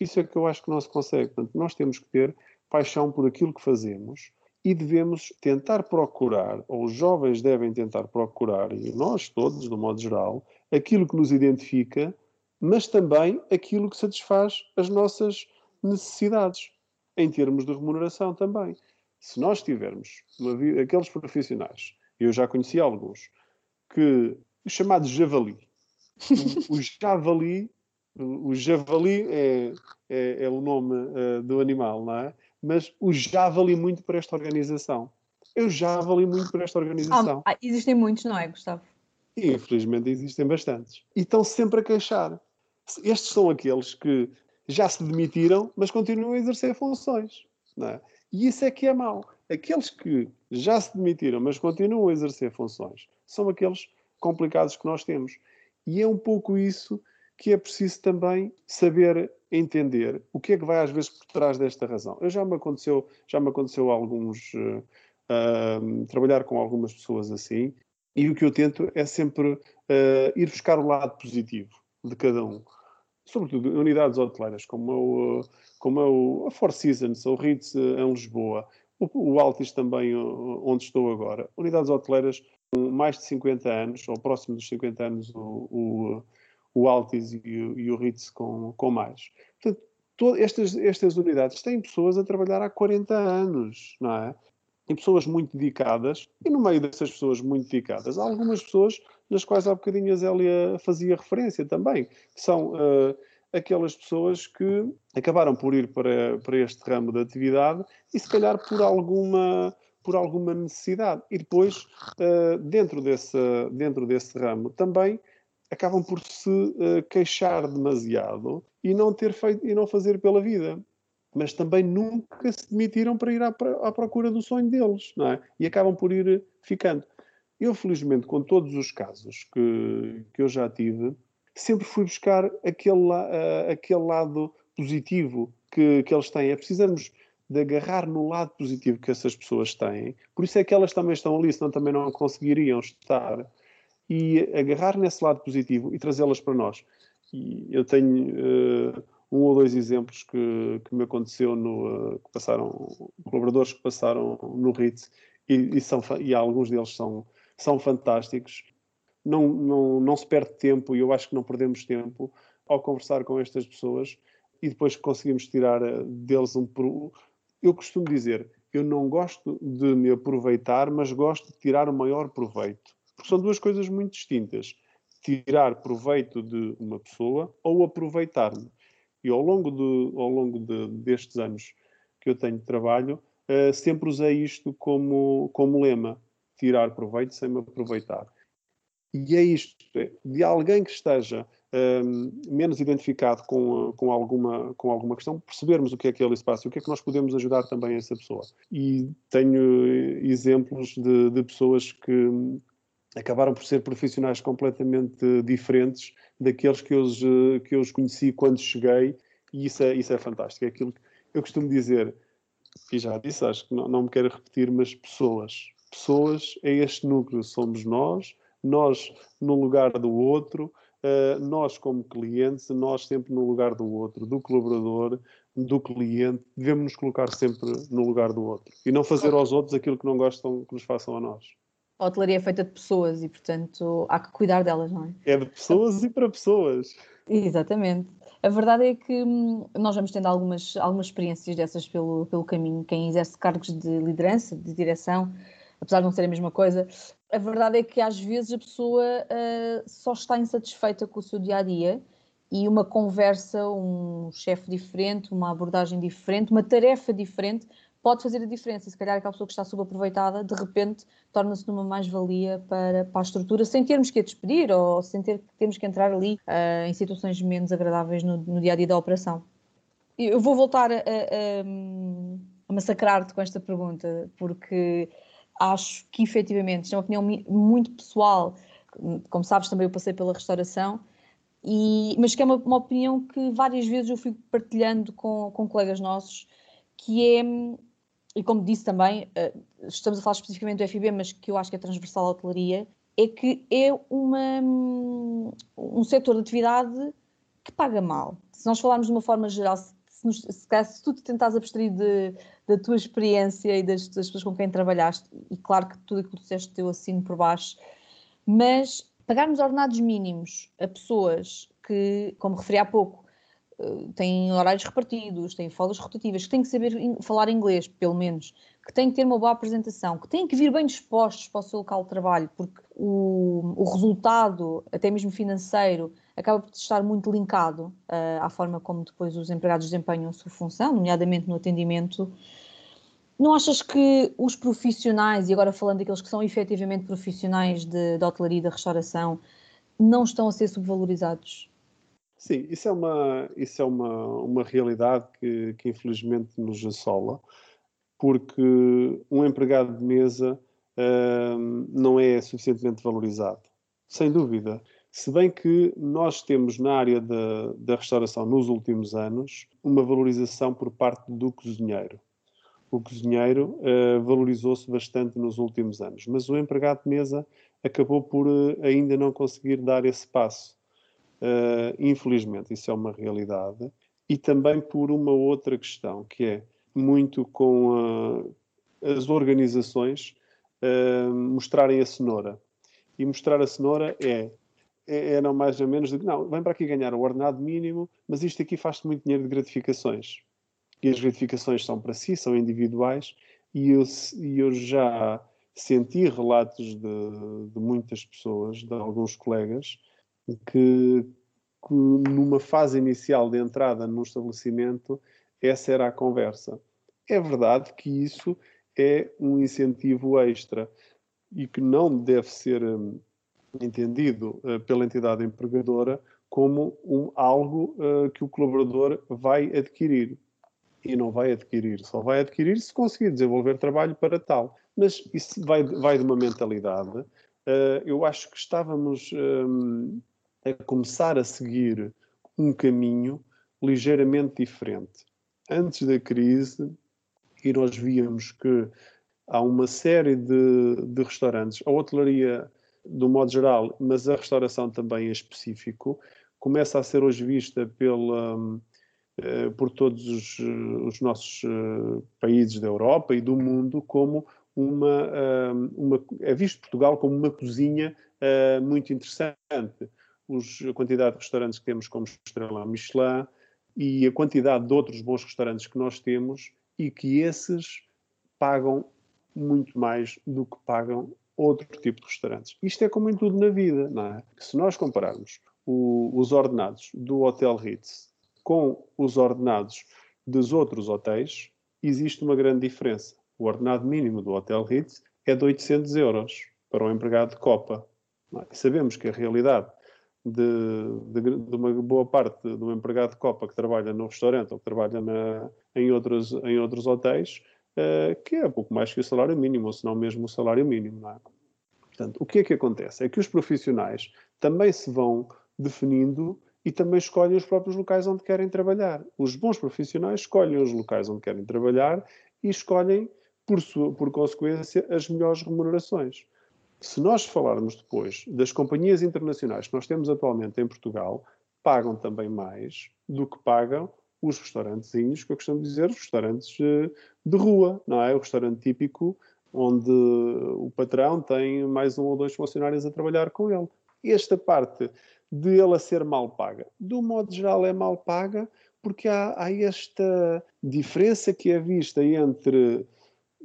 Isso é que eu acho que não se consegue. Portanto, nós temos que ter paixão por aquilo que fazemos e devemos tentar procurar, ou os jovens devem tentar procurar, e nós todos, de modo geral, aquilo que nos identifica, mas também aquilo que satisfaz as nossas necessidades, em termos de remuneração também. Se nós tivermos vida, aqueles profissionais, eu já conheci alguns, que chamados javali, o, o javali, o, javali é, é, é o nome uh, do animal, não é? Mas o javali muito para esta organização. Eu já vali muito para esta organização. Ah, existem muitos, não é, Gustavo? E, infelizmente existem bastantes. E estão sempre a queixar. Estes são aqueles que já se demitiram, mas continuam a exercer funções. Não é? E isso é que é mau. Aqueles que já se demitiram, mas continuam a exercer funções, são aqueles complicados que nós temos. E é um pouco isso que é preciso também saber entender o que é que vai às vezes por trás desta razão. Eu já me aconteceu, já me aconteceu alguns uh, trabalhar com algumas pessoas assim, e o que eu tento é sempre uh, ir buscar o lado positivo de cada um. Sobretudo unidades hoteleiras, como, o, como o, a Four Seasons, o Ritz em Lisboa, o, o Altis também, onde estou agora. Unidades hoteleiras com mais de 50 anos, ou próximo dos 50 anos, o, o, o Altis e o, e o Ritz com, com mais. Portanto, todas estas, estas unidades têm pessoas a trabalhar há 40 anos, não é? E pessoas muito dedicadas, e no meio dessas pessoas muito dedicadas, há algumas pessoas nas quais há bocadinho a Zélia fazia referência também, que são uh, aquelas pessoas que acabaram por ir para, para este ramo de atividade e se calhar por alguma por alguma necessidade. E depois, uh, dentro, desse, dentro desse ramo, também acabam por se uh, queixar demasiado e não, ter feito, e não fazer pela vida. Mas também nunca se demitiram para ir à, à procura do sonho deles, não é? E acabam por ir ficando. Eu, felizmente, com todos os casos que, que eu já tive, sempre fui buscar aquele, uh, aquele lado positivo que, que eles têm. É precisamos de agarrar no lado positivo que essas pessoas têm. Por isso é que elas também estão ali, senão também não conseguiriam estar. E agarrar nesse lado positivo e trazê-las para nós. E eu tenho uh, um ou dois exemplos que, que me aconteceu no uh, que passaram colaboradores que passaram no RITS e, e, são, e alguns deles são, são fantásticos. Não, não, não se perde tempo e eu acho que não perdemos tempo ao conversar com estas pessoas e depois conseguimos tirar eh, deles um. Eu costumo dizer, eu não gosto de me aproveitar, mas gosto de tirar o maior proveito. Porque são duas coisas muito distintas. Tirar proveito de uma pessoa ou aproveitar-me. E ao longo, de, ao longo de, destes anos que eu tenho de trabalho, uh, sempre usei isto como, como lema: tirar proveito sem me aproveitar. E é isto, é, de alguém que esteja um, menos identificado com, com, alguma, com alguma questão, percebermos o que é que ele se passa e o que é que nós podemos ajudar também essa pessoa. E tenho exemplos de, de pessoas que acabaram por ser profissionais completamente diferentes daqueles que eu, que eu os conheci quando cheguei, e isso é, isso é fantástico. É aquilo que eu costumo dizer, e já disse, acho que não, não me quero repetir, mas pessoas. Pessoas é este núcleo, somos nós, nós no lugar do outro, uh, nós como clientes, nós sempre no lugar do outro, do colaborador, do cliente, devemos nos colocar sempre no lugar do outro e não fazer aos outros aquilo que não gostam que nos façam a nós. A hotelaria é feita de pessoas e, portanto, há que cuidar delas, não é? É de pessoas e para pessoas. Exatamente. A verdade é que hum, nós vamos tendo algumas, algumas experiências dessas pelo, pelo caminho. Quem exerce cargos de liderança, de direção, apesar de não ser a mesma coisa, a verdade é que às vezes a pessoa uh, só está insatisfeita com o seu dia a dia e uma conversa, um chefe diferente, uma abordagem diferente, uma tarefa diferente pode fazer a diferença. E se calhar aquela pessoa que está subaproveitada, de repente, torna-se numa mais-valia para, para a estrutura, sem termos que a despedir ou sem ter, termos que entrar ali uh, em situações menos agradáveis no, no, dia a dia da operação. Eu vou voltar a, a, a massacrar-te com esta pergunta, porque acho que efetivamente, isto é uma opinião muito pessoal, como sabes também eu passei pela restauração, e, mas que é uma, uma opinião que várias vezes eu fui partilhando com, com colegas nossos, que é, e como disse também, eh, estamos a falar especificamente do FIB, mas que eu acho que é transversal à hotelaria, é que é uma, um setor de atividade que paga mal. Se nós falarmos de uma forma geral, se, se, se, se tu te tentares abstrair de, da tua experiência e das, das, pessoas com quem trabalhaste, e claro que tudo aquilo que tu disseste teu assino por baixo, mas pagarmos ordenados mínimos a pessoas que, como referi há pouco, têm horários repartidos, têm folgas rotativas, que têm que saber falar inglês, pelo menos, que têm que ter uma boa apresentação, que têm que vir bem dispostos para o seu local de trabalho, porque o, o resultado, até mesmo financeiro, acaba por estar muito linkado uh, à forma como depois os empregados desempenham a sua função, nomeadamente no atendimento. Não achas que os profissionais, e agora falando daqueles que são efetivamente profissionais de, de hotelaria e da restauração, não estão a ser subvalorizados? Sim, isso é uma, isso é uma, uma realidade que, que infelizmente nos assola, porque um empregado de mesa uh, não é suficientemente valorizado. Sem dúvida. Se bem que nós temos na área da, da restauração nos últimos anos uma valorização por parte do cozinheiro. O cozinheiro uh, valorizou-se bastante nos últimos anos, mas o empregado de mesa acabou por uh, ainda não conseguir dar esse passo. Uh, infelizmente, isso é uma realidade. E também por uma outra questão, que é muito com as organizações mostrarem a cenoura. E mostrar a cenoura é é, não mais ou menos de não, vem para aqui ganhar o ordenado mínimo, mas isto aqui faz-te muito dinheiro de gratificações. E as gratificações são para si, são individuais, e eu, eu já senti relatos de, de muitas pessoas, de alguns colegas, que, que numa fase inicial de entrada num estabelecimento, essa era a conversa. É verdade que isso é um incentivo extra e que não deve ser um, entendido uh, pela entidade empregadora como um, algo uh, que o colaborador vai adquirir. E não vai adquirir, só vai adquirir se conseguir desenvolver trabalho para tal. Mas isso vai, vai de uma mentalidade. Uh, eu acho que estávamos um, a começar a seguir um caminho ligeiramente diferente. Antes da crise, e nós víamos que há uma série de, de restaurantes, a hotelaria do modo geral, mas a restauração também em específico, começa a ser hoje vista pela, uh, por todos os, os nossos uh, países da Europa e do mundo como uma, uh, uma, é visto Portugal como uma cozinha muito interessante. Os, a quantidade de restaurantes que temos como estrela Michelin e a quantidade de outros bons restaurantes que nós temos e que esses pagam muito mais do que pagam outro tipo de restaurantes. Isto é como em tudo na vida, não é? Se nós compararmos o, os ordenados do Hotel Ritz com os ordenados dos outros hotéis, existe uma grande diferença. O ordenado mínimo do Hotel Ritz é de 800 euros para um empregado de Copa. É? Sabemos que a realidade de, de, de, uma boa parte de um empregado de Copa que trabalha no restaurante ou que trabalha na, em, outros, em outros hotéis, uh, que é pouco mais que o salário mínimo, ou se não mesmo o salário mínimo. É? Portanto, o que é que acontece? É que os profissionais também se vão definindo e também escolhem os próprios locais onde querem trabalhar. Os bons profissionais escolhem os locais onde querem trabalhar e escolhem, por, sua, por consequência, as melhores remunerações. Se nós falarmos depois das companhias internacionais que nós temos atualmente em Portugal, pagam também mais do que pagam os restaurantezinhos, que eu costumo dizer, os restaurantes eh, de rua, não é? O restaurante típico onde o patrão tem mais um ou dois funcionários a trabalhar com ele. Esta parte de ela ser mal paga, do modo geral é mal paga porque há, há esta diferença que é vista entre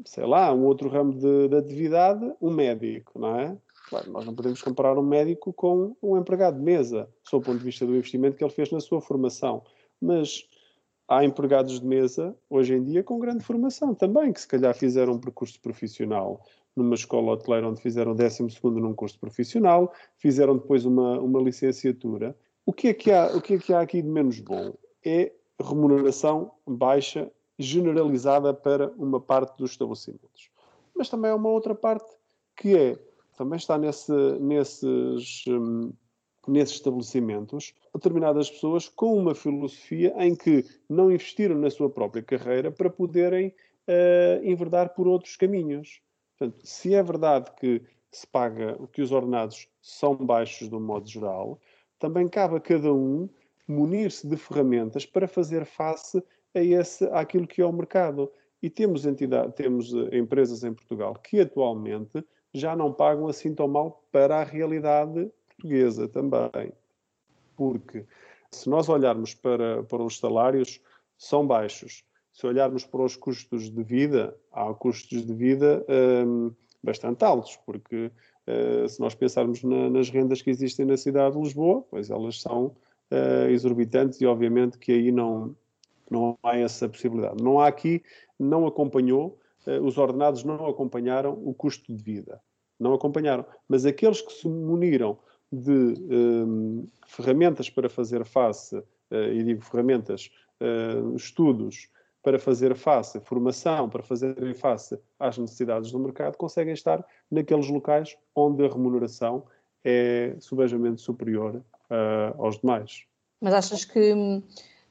sei lá, um outro ramo de, de atividade, um médico, não é? Claro, nós não podemos comparar um médico com um empregado de mesa, sob o ponto de vista do investimento que ele fez na sua formação. Mas há empregados de mesa, hoje em dia, com grande formação também, que se calhar fizeram um percurso profissional numa escola hoteleira onde fizeram o 12 num curso profissional, fizeram depois uma, uma licenciatura. O que, é que há, o que é que há aqui de menos bom? É remuneração baixa generalizada para uma parte dos estabelecimentos. Mas também há uma outra parte que é, também está nesse, nesses, um, nesses estabelecimentos, determinadas pessoas com uma filosofia em que não investiram na sua própria carreira para poderem uh, enverdar por outros caminhos. Portanto, se é verdade que se paga, que os ordenados são baixos de um modo geral, também cabe a cada um munir-se de ferramentas para fazer face a esse, àquilo que é o mercado. E temos, entidade, temos eh, empresas em Portugal que atualmente já não pagam assim tão mal para a realidade portuguesa também. Porque se nós olharmos para, para os salários, são baixos. Se olharmos para os custos de vida, há custos de vida hum, bastante altos, porque uh, se nós pensarmos na, nas rendas que existem na cidade de Lisboa, pois elas são uh, exorbitantes e obviamente que aí não, não há essa possibilidade. Não há aqui, não acompanhou, eh, os ordenados não acompanharam o custo de vida. Não acompanharam. Mas aqueles que se muniram de um, eh, ferramentas para fazer face, uh, e digo ferramentas, uh, estudos para fazer face, formação para fazer face às necessidades do mercado, conseguem estar naqueles locais onde a remuneração é subejamente superior uh, aos demais. Mas achas que hum,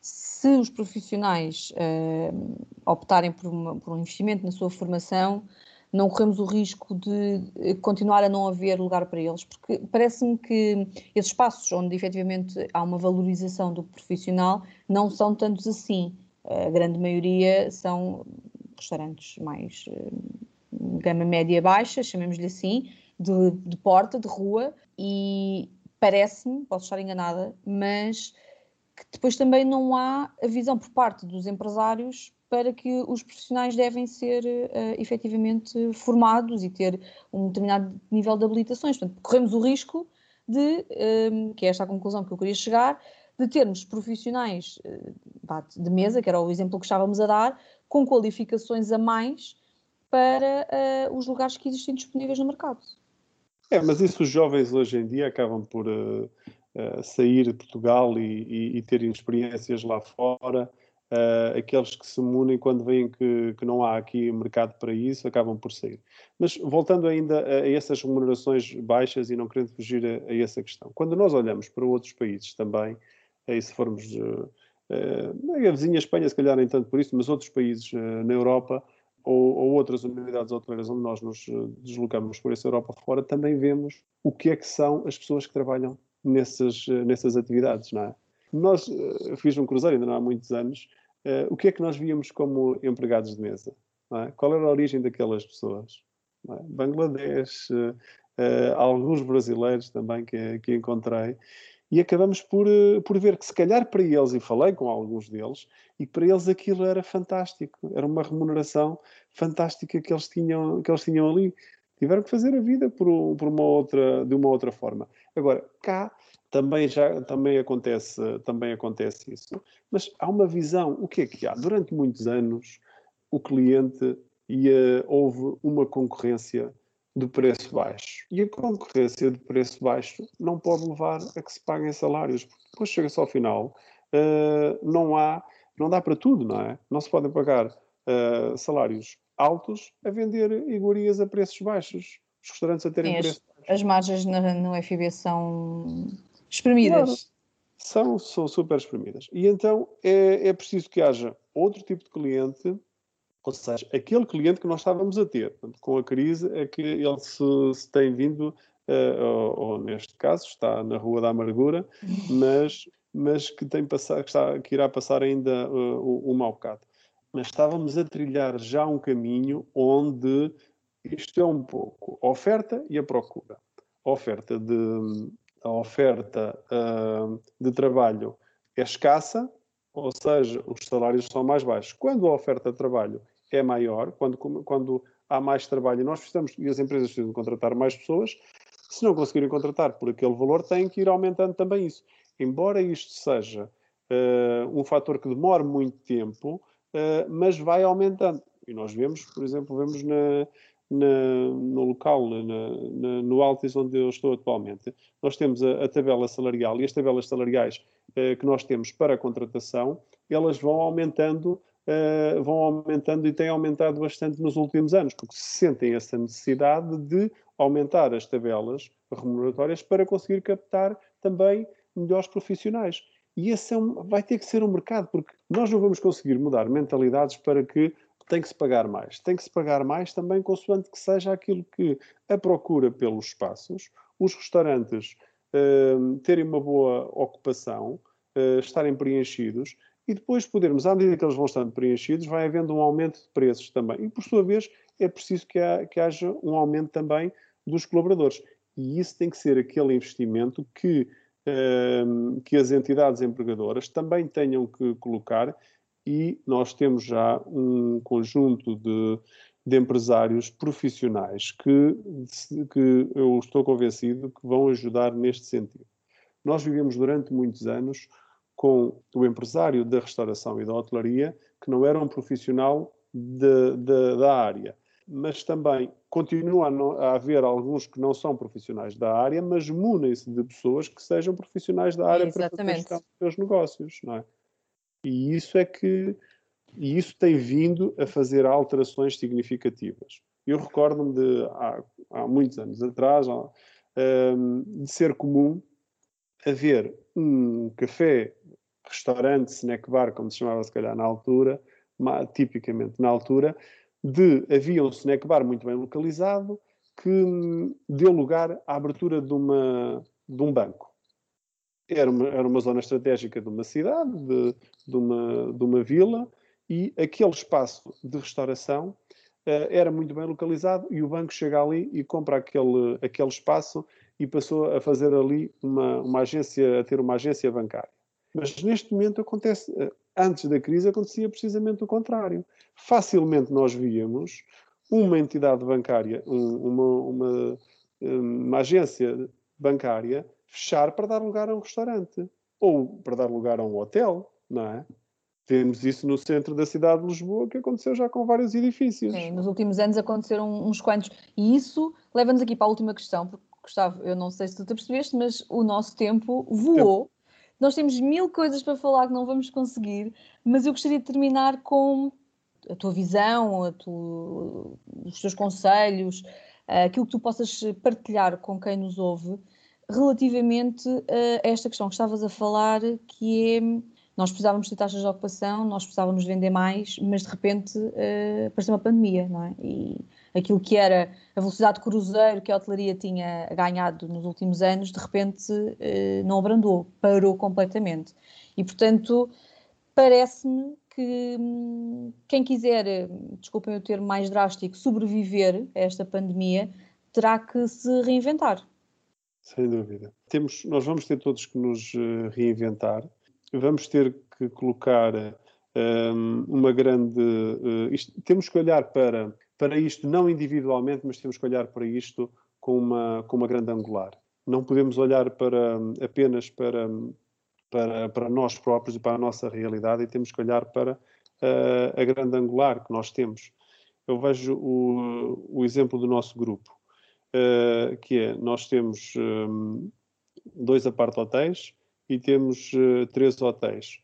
se os profissionais uh, optarem por, uma, por, um investimento na sua formação, não corremos o risco de eh, continuar a não haver lugar para eles, porque parece-me que esses espaços onde efetivamente há uma valorização do profissional não são tantos assim. A grande maioria são restaurantes mais uh, gama média baixa, chamemos-lhe assim, de, de porta, de rua, e parece-me, posso estar enganada, mas que depois também não há a visão por parte dos empresários para que os profissionais devem ser uh, efetivamente formados e ter um determinado nível de habilitações. Portanto, corremos o risco de, um, ehm, que é esta a conclusão que eu queria chegar, de termos profissionais uh, de mesa, que era o exemplo que estávamos a dar, com qualificações a mais para uh, os lugares que existem disponíveis no mercado. É, mas isso os jovens hoje em dia acabam por uh, uh, sair de Portugal e, e, e terem experiências lá fora. Uh, aqueles que se munem quando veem que, que, não há aqui mercado para isso, acabam por sair. Mas voltando ainda a, a essas remunerações baixas e não querendo fugir a, a, essa questão, quando nós olhamos para outros países também, e se formos a vizinha Espanha, se calhar nem tanto por isso, mas outros países na Europa ou, ou, outras unidades hoteleiras onde nós nos deslocamos por essa Europa fora, também vemos o que é que são as pessoas que trabalham nessas, nessas atividades, não é? Nós, eu fiz um cruzeiro ainda não há muitos anos, uh, o que é que nós víamos como empregados de mesa? É? Qual era a origem daquelas pessoas? É? Bangladesh, uh, uh, alguns brasileiros também que, que encontrei, e acabamos por, por ver que se calhar para eles, e falei com alguns deles, e para eles aquilo era fantástico, era uma remuneração fantástica que eles tinham, que eles tinham ali. Tiveram que fazer a vida por, por uma outra, de uma outra forma. Agora, cá também já também acontece também acontece isso mas há uma visão o que é que há? Durante muitos anos o cliente ia houve uma concorrência de preço baixo. E a concorrência de preço baixo não pode levar a que se paguem salários porque depois chega-se ao final uh, não há não dá para tudo não é? Não se podem pagar uh, salários altos a vender iguarias a preços baixos os restaurantes a terem Sim, preços as, as margens no, no FIB são Espremidas. Claro. São, são super espremidas. E então é, é preciso que haja outro tipo de cliente, ou seja, aquele cliente que nós estávamos a ter. Portanto, com a crise é que ele se, se tem vindo, uh, ou, ou, neste caso está na Rua da Amargura, mas, mas que, tem passar, que, está, que irá passar ainda uh, o, o mau bocado. Mas estávamos a trilhar já um caminho onde isto é um pouco a oferta e a procura. A oferta de, a oferta uh, de trabalho é escassa, ou seja, os salários são mais baixos. Quando a oferta de trabalho é maior, quando, quando há mais trabalho e nós precisamos, e as empresas precisam contratar mais pessoas, se não conseguirem contratar por aquele valor, têm que ir aumentando também isso. Embora isto seja uh, um fator que demore muito tempo, uh, mas vai aumentando. E nós vemos, por exemplo, vemos na, na, no local, na, na, no Altis, onde eu estou atualmente, nós temos a, a tabela salarial e as tabelas salariais eh, que nós temos para a contratação, elas vão aumentando, eh, vão aumentando e têm aumentado bastante nos últimos anos, porque se sentem essa necessidade de aumentar as tabelas remuneratórias para conseguir captar também melhores profissionais. E esse é um, vai ter que ser um mercado, porque nós não vamos conseguir mudar mentalidades para que tem que se pagar mais. Tem que se pagar mais também consoante que seja aquilo que a procura pelos espaços, os restaurantes uh, terem uma boa ocupação, uh, estarem preenchidos e depois podermos, à medida que eles vão estando preenchidos, vai havendo um aumento de preços também. E, por sua vez, é preciso que, ha, que haja um aumento também dos colaboradores. E isso tem que ser aquele investimento que, que as entidades empregadoras também tenham que colocar e nós temos já um conjunto de, de empresários profissionais que, que eu estou convencido que vão ajudar neste sentido. Nós vivemos durante muitos anos com o empresário da restauração e da hotelaria que não era um profissional de, de, da área, mas também continua a, não, a, haver alguns que não são profissionais da área, mas munem-se de pessoas que sejam profissionais da área Exatamente. para fazer os seus negócios, não é? E isso é que e isso tem vindo a fazer alterações significativas. Eu recordo-me de há, há, muitos anos atrás um, de ser comum haver um café, restaurante, snack bar, como se chamava se calhar na altura, tipicamente na altura, de havia um snack bar muito bem localizado que deu lugar à abertura de, uma, de um banco era uma, era uma zona estratégica de uma cidade, de, de, uma, de uma vila, e aquele espaço de restauração uh, era muito bem localizado e o banco chega ali e compra aquele, aquele espaço e passou a fazer ali uma, uma agência, a ter uma agência bancária. Mas neste momento acontece, uh, antes da crise acontecia precisamente o contrário. Facilmente nós víamos uma entidade bancária, um, uma, uma, uma agência bancária fechar para dar lugar a um restaurante ou para dar lugar a um hotel, não é? Temos isso no centro da cidade de Lisboa, que aconteceu já com vários edifícios. Sim, nos últimos anos aconteceram uns quantos. E isso leva-nos aqui para a última questão, porque, Gustavo, eu não sei se tu te percebeste, mas o nosso tempo voou. Tempo. Nós temos mil coisas para falar que não vamos conseguir, mas eu gostaria de terminar com a tua visão, a tu, os teus conselhos, aquilo que tu possas partilhar com quem nos ouve relativamente a esta questão que estavas a falar, que é nós precisávamos ter taxas de ocupação, nós precisávamos vender mais, mas de repente uh, apareceu uma pandemia, não é? E aquilo que era a velocidade de cruzeiro que a hotelaria tinha ganhado nos últimos anos, de repente uh, não abrandou, parou completamente. E portanto, parece-me que hum, quem quiser, desculpem o termo mais drástico, sobreviver a esta pandemia, terá que se reinventar. Sem dúvida. Temos, nós vamos ter todos que nos eh, reinventar vamos ter que colocar um, uma grande. Uh, isto, temos que olhar para, para isto não individualmente, mas temos que olhar para isto com uma, com uma grande angular. Não podemos olhar para, apenas para, para, para nós próprios e para a nossa realidade e temos que olhar para uh, a grande angular que nós temos. Eu vejo o, o exemplo do nosso grupo, uh, que é: nós temos um, dois apart-hotéis e temos uh, três hotéis.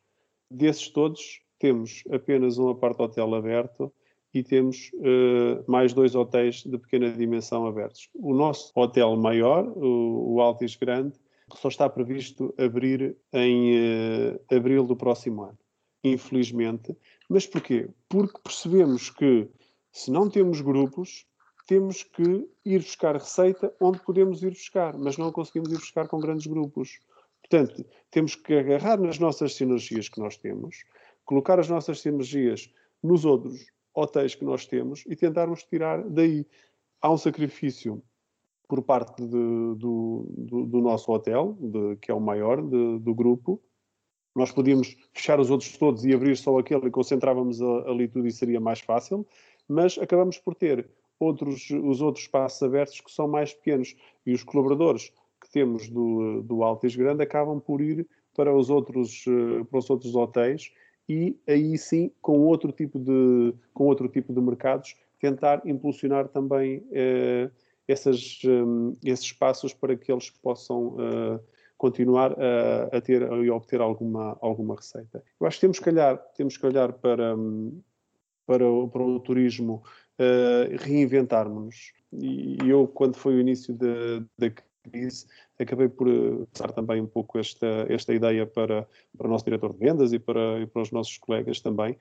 Desses todos, temos apenas um apart-hotel aberto e temos uh, mais dois hotéis de pequena dimensão abertos. O nosso hotel maior, o, o Altis Grande, só está previsto abrir em uh, abril do próximo ano, infelizmente. Mas porquê? Porque percebemos que se não temos grupos, temos que ir buscar receita onde podemos ir buscar, mas não conseguimos ir buscar com grandes grupos. Portanto, temos que agarrar nas nossas sinergias que nós temos, colocar as nossas sinergias nos outros hotéis que nós temos e tentarmos tirar daí. Há um sacrifício por parte de, do, do, do, nosso hotel, de, que é o maior de, do grupo. Nós podíamos fechar os outros todos e abrir só aquele e concentrávamos ali tudo e seria mais fácil, mas acabamos por ter outros, os outros espaços abertos que são mais pequenos e os colaboradores que temos do, do Altis Grande acabam por ir para os outros, eh, para os outros hotéis e aí sim, com outro tipo de, com outro tipo de mercados, tentar impulsionar também eh, essas, um, eh, esses espaços para que eles possam uh, continuar a, a ter e obter alguma, alguma receita. Eu acho que temos que olhar, temos que olhar para, para, o, para o turismo, uh, reinventarmos-nos. E eu, quando foi o início da, da crise, acabei por eh, passar também um pouco esta, esta ideia para, para o nosso diretor de vendas e para, e para os nossos colegas também.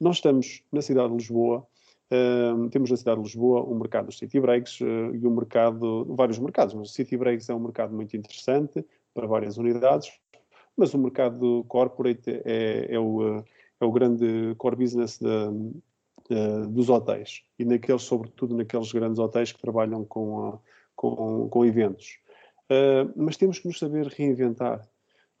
Nós estamos na cidade de Lisboa, uh, temos na cidade de Lisboa um mercado dos city breaks uh, e um mercado, vários mercados, mas o city breaks é um mercado muito interessante para várias unidades, mas o mercado corporate é, é, o, é o grande core business dos hotéis e naqueles, sobretudo naqueles grandes hotéis que trabalham com a, com, com eventos. Uh, mas temos que nos saber reinventar.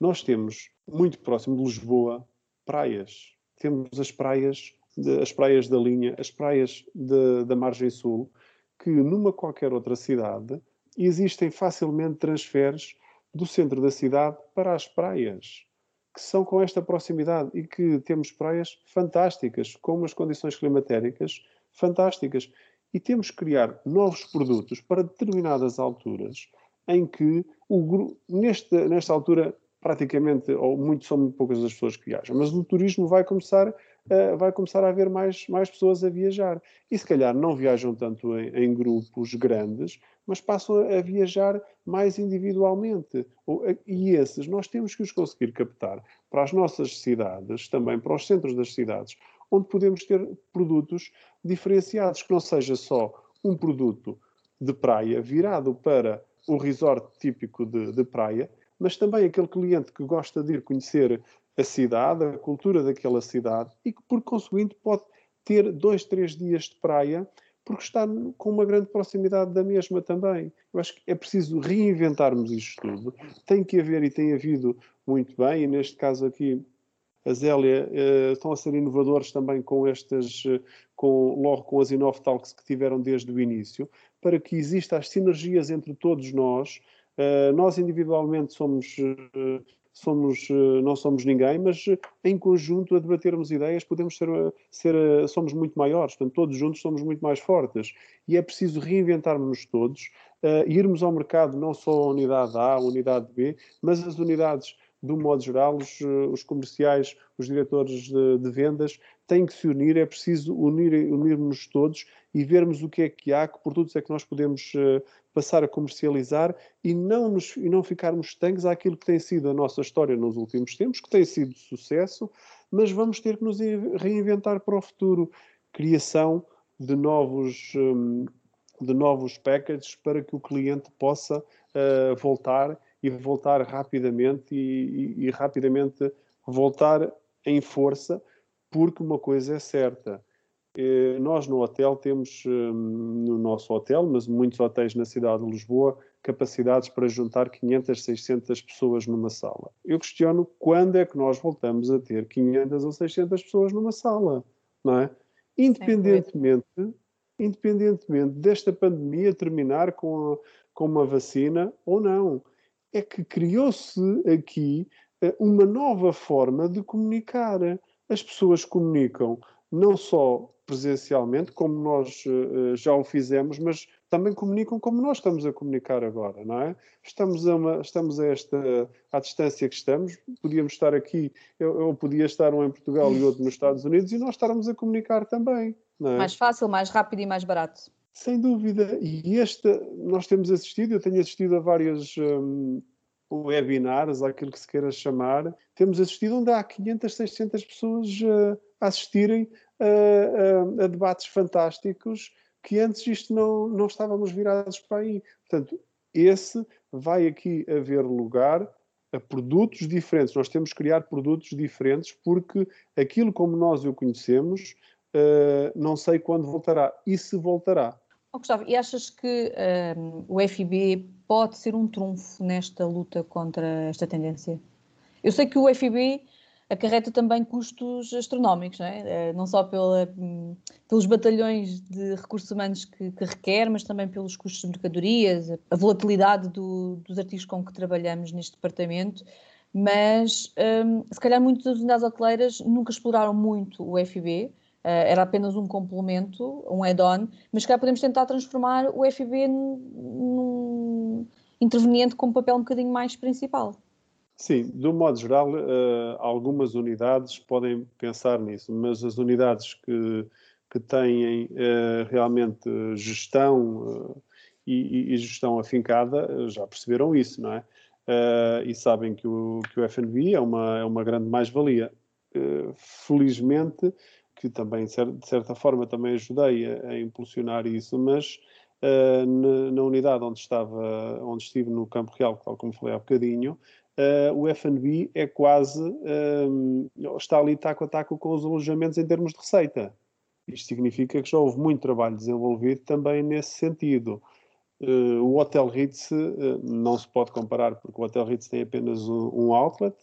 Nós temos, muito próximo de Lisboa, praias. Temos as praias, de, as praias da linha, as praias de, da margem sul, que numa qualquer outra cidade existem facilmente transferes do centro da cidade para as praias, que são com esta proximidade e que temos praias fantásticas, com umas condições climatéricas fantásticas e temos que criar novos produtos para determinadas alturas em que o nesta, nesta altura praticamente ou muito são muito poucas as pessoas que viajam, mas o turismo vai começar uh, vai começar a haver mais mais pessoas a viajar. E se calhar não viajam tanto em, em grupos grandes, mas passam a viajar mais individualmente. E esses nós temos que os conseguir captar para as nossas cidades, também para os centros das cidades, onde podemos ter produtos diferenciados, que não seja só um produto de praia virado para o resort típico de, de praia, mas também aquele cliente que gosta de ir conhecer a cidade, a cultura daquela cidade e que, por conseguinte, pode ter dois, três dias de praia porque está com uma grande proximidade da mesma também. Eu acho que é preciso reinventarmos isto tudo. Tem que haver e tem havido muito bem, e neste caso aqui a Zélia uh, estão a ser inovadores também com estas, uh, com, logo com as Innov Talks que tiveram desde o início, para que exista as sinergias entre todos nós. Uh, nós individualmente somos, somos, não somos ninguém, mas em conjunto a debatermos ideias podemos ser, ser somos muito maiores, portanto todos juntos somos muito mais fortes e é preciso reinventarmos-nos todos, uh, irmos ao mercado não só a unidade A, a unidade B, mas as unidades um modo geral, os, os comerciais, os diretores de, de, vendas têm que se unir, é preciso unir, unirmos todos e vermos o que é que há, que produtos é que nós podemos uh, passar a comercializar e não, nos, e não ficarmos estanques àquilo que tem sido a nossa história nos últimos tempos, que tem sido sucesso, mas vamos ter que nos reinventar para o futuro. Criação de novos, um, de novos packages para que o cliente possa uh, voltar e voltar rapidamente e, e, e rapidamente voltar em força, porque uma coisa é certa. Eh, nós no hotel temos, hum, no nosso hotel, mas muitos hotéis na cidade de Lisboa, capacidades para juntar 500, 600 pessoas numa sala. Eu questiono quando é que nós voltamos a ter 500 ou 600 pessoas numa sala, não é? Independentemente, independentemente desta pandemia terminar com, com uma vacina ou não é que criou-se aqui eh, uma nova forma de comunicar. As pessoas comunicam não só presencialmente, como nós uh, já o fizemos, mas também comunicam como nós estamos a comunicar agora, não é? Estamos a, uma, estamos a esta à distância que estamos, podíamos estar aqui, eu, eu, podia estar um em Portugal e outro nos Estados Unidos e nós estarmos a comunicar também, não é? Mais fácil, mais rápido e mais barato. Sem dúvida. E esta, nós temos assistido, eu tenho assistido a vários um, webinars, aquilo que se queira chamar, temos assistido onde há 500, 600 pessoas uh, a assistirem uh, a debates fantásticos que antes isto não, não estávamos virados para aí. Portanto, esse vai aqui haver lugar a produtos diferentes. Nós temos que criar produtos diferentes porque aquilo como nós o conhecemos uh, não sei quando voltará. E se voltará. Oh, Gustavo, e achas que um, o FIB pode ser um trunfo nesta luta contra esta tendência? Eu sei que o FIB acarreta também custos astronómicos, não, é? Eh, não só pela, hum, pelos batalhões de recursos humanos que, que, requer, mas também pelos custos de mercadorias, a volatilidade do, dos artigos com que trabalhamos neste departamento. Mas um, se calhar muitas unidades hoteleiras nunca exploraram muito o FIB, era apenas um complemento, um add-on, mas cá podemos tentar transformar o FIB num, interveniente com um papel um bocadinho mais principal. Sim, de um modo geral, uh, algumas unidades podem pensar nisso, mas as unidades que, que têm uh, realmente gestão e, e, gestão afincada já perceberam isso, não é? e sabem que o, que o FNB é uma, é uma grande mais-valia. felizmente, que também, de certa forma, também ajudei a, a impulsionar isso, mas uh, na, na, unidade onde estava, onde estive no Campo Real, tal como falei há bocadinho, uh, o F&B é quase, um, está ali taco a taco com os alojamentos em termos de receita. Isto significa que já houve muito trabalho desenvolvido também nesse sentido. Uh, o Hotel Ritz uh, não se pode comparar porque o Hotel Ritz tem apenas um, um outlet,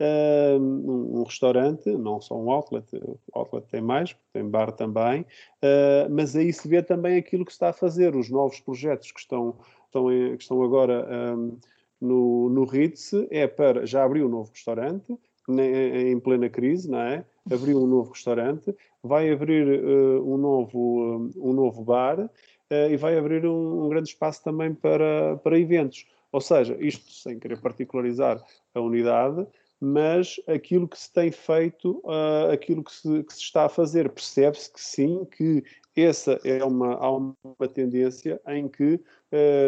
um, um, restaurante, não só um outlet, o outlet tem mais, tem bar também, uh, mas aí se vê também aquilo que está a fazer, os novos projetos que estão, estão, em, que estão agora um, no, no Ritz, é para, já abriu um novo restaurante, em plena crise, não é? Abriu um novo restaurante, vai abrir uh, um, novo, um novo bar uh, e vai abrir um, um grande espaço também para, para eventos. Ou seja, isto sem querer particularizar a unidade, mas aquilo que se tem feito, uh, aquilo que se, que se, está a fazer, percebe-se que sim, que essa é uma, há uma tendência em que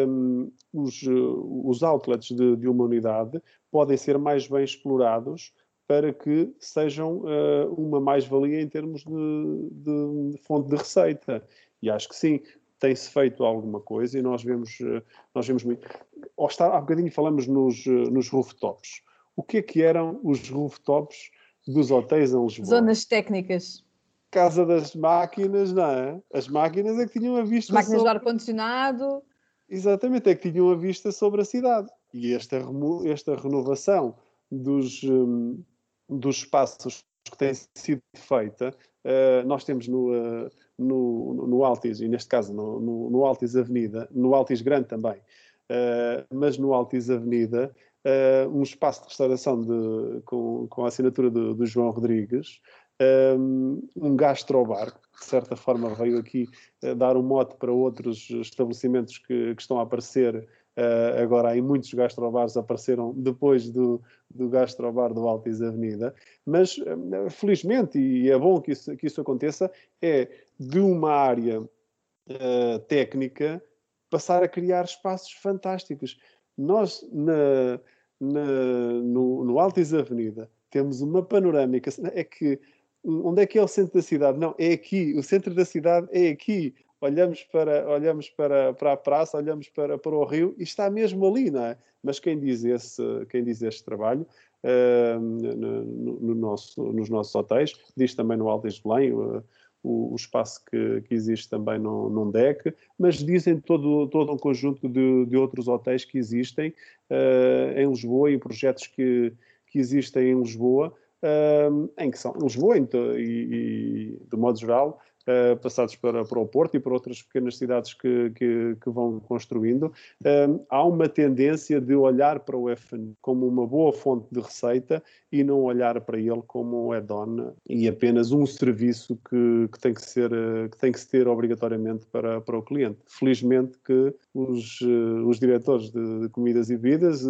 um, os, os outlets de, de, uma unidade podem ser mais bem explorados para que sejam uh, uma mais-valia em termos de, de, de, fonte de receita. E acho que sim, tem-se feito alguma coisa e nós vemos, nós vemos muito. Há bocadinho falamos nos, nos rooftops o que é que eram os rooftops dos hotéis em Lisboa? Zonas técnicas. Casa das máquinas, não é? As máquinas é que tinham a vista. As máquinas sobre... de ar-condicionado. Exatamente, é que tinham a vista sobre a cidade. E esta, esta renovação dos, um, dos espaços que tem sido feita, uh, nós temos no, uh, no, no Altis, e neste caso no, no, no Altis Avenida, no Altis Grande também, uh, mas no Altis Avenida, uh, um espaço de restauração de, com, com a assinatura do, do João Rodrigues, um, um gastrobar, que de certa forma veio aqui uh, dar um mote para outros estabelecimentos que, que estão a aparecer Uh, agora, aí muitos gastrobares apareceram depois do, do gastrobar do Altis Avenida, mas uh, felizmente, e é bom que isso, que isso aconteça, é de uma área uh, técnica passar a criar espaços fantásticos. Nós, na, na, no, no Altis Avenida, temos uma panorâmica, é que onde é que é o centro da cidade? Não, é aqui, o centro da cidade é aqui olhamos para, olhamos para, para a praça, olhamos para, para o rio e está mesmo ali, não é? Mas quem diz, esse, quem diz este trabalho uh, no, no, nosso, nos nossos hotéis, diz também no Alto de Belém, uh, o, o, espaço que, que, existe também no, num deck, mas dizem todo, todo um conjunto de, de outros hotéis que existem uh, em Lisboa e projetos que, que existem em Lisboa, em que são Lisboa e, e, de modo geral, uh, passados para, para o Porto e para outras pequenas cidades que, que, que vão construindo, uh, há uma tendência de olhar para o FN como uma boa fonte de receita e não olhar para ele como um add-on e apenas um serviço que, que, tem que, ser, uh, que tem que se ter obrigatoriamente para, para o cliente. Felizmente que os, os diretores de, de comidas e bebidas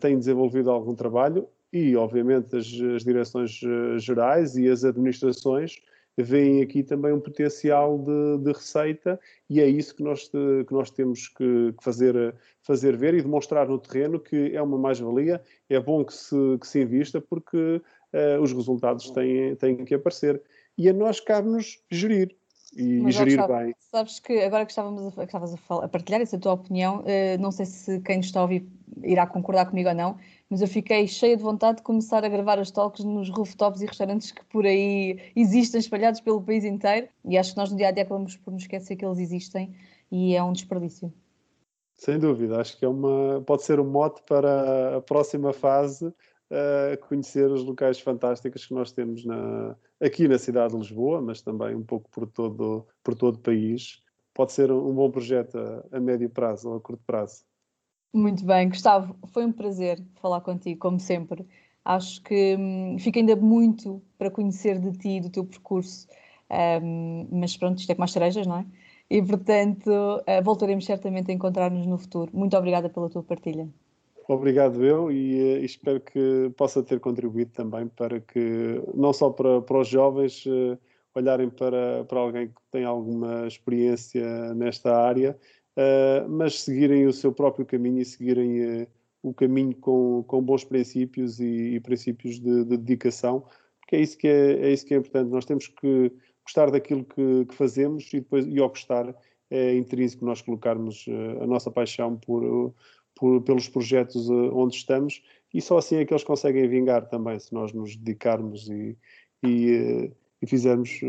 têm desenvolvido algum trabalho e, obviamente, as, as direções gerais e as administrações veem aqui também um potencial de, de, receita e é isso que nós, que nós temos que, fazer, fazer ver e demonstrar no terreno que é uma mais-valia, é bom que se, que se invista porque uh, os resultados têm, têm que aparecer. E a nós cabe-nos gerir e, Mas, gerir bem. Sabes que agora que estávamos a, que estavas a, falar, a partilhar essa tua opinião, uh, não sei se quem nos está a ouvir irá concordar comigo ou não, mas eu fiquei cheia de vontade de começar a gravar as talks nos rooftops e restaurantes que por aí existem espalhados pelo país inteiro e acho que nós no dia a dia acabamos por nos esquecer que eles existem e é um desperdício. Sem dúvida, acho que é uma, pode ser um mote para a próxima fase uh, conhecer os locais fantásticos que nós temos na, aqui na cidade de Lisboa, mas também um pouco por todo, por todo o país. Pode ser um bom projeto a, a médio prazo ou a curto prazo. Muito bem, Gustavo, foi um prazer falar contigo, como sempre. Acho que hum, fica ainda muito para conhecer de ti e do teu percurso, um, mas pronto, isto é com mais cerejas, não é? E portanto, uh, voltaremos certamente a encontrar-nos no futuro. Muito obrigada pela tua partilha. Obrigado eu e, uh, espero que possa ter contribuído também para que, não só para, para os jovens uh, olharem para, para alguém que tem alguma experiência nesta área, uh, mas seguirem o seu próprio caminho e seguirem uh, o caminho com, com bons princípios e, e princípios de, de, dedicação, porque é isso que é, é, isso que é importante. Nós temos que gostar daquilo que, que fazemos e depois, e ao gostar, é intrínseco nós colocarmos uh, a nossa paixão por, por, pelos projetos onde estamos e só assim é que eles conseguem vingar também, se nós nos dedicarmos e, e, e fizermos,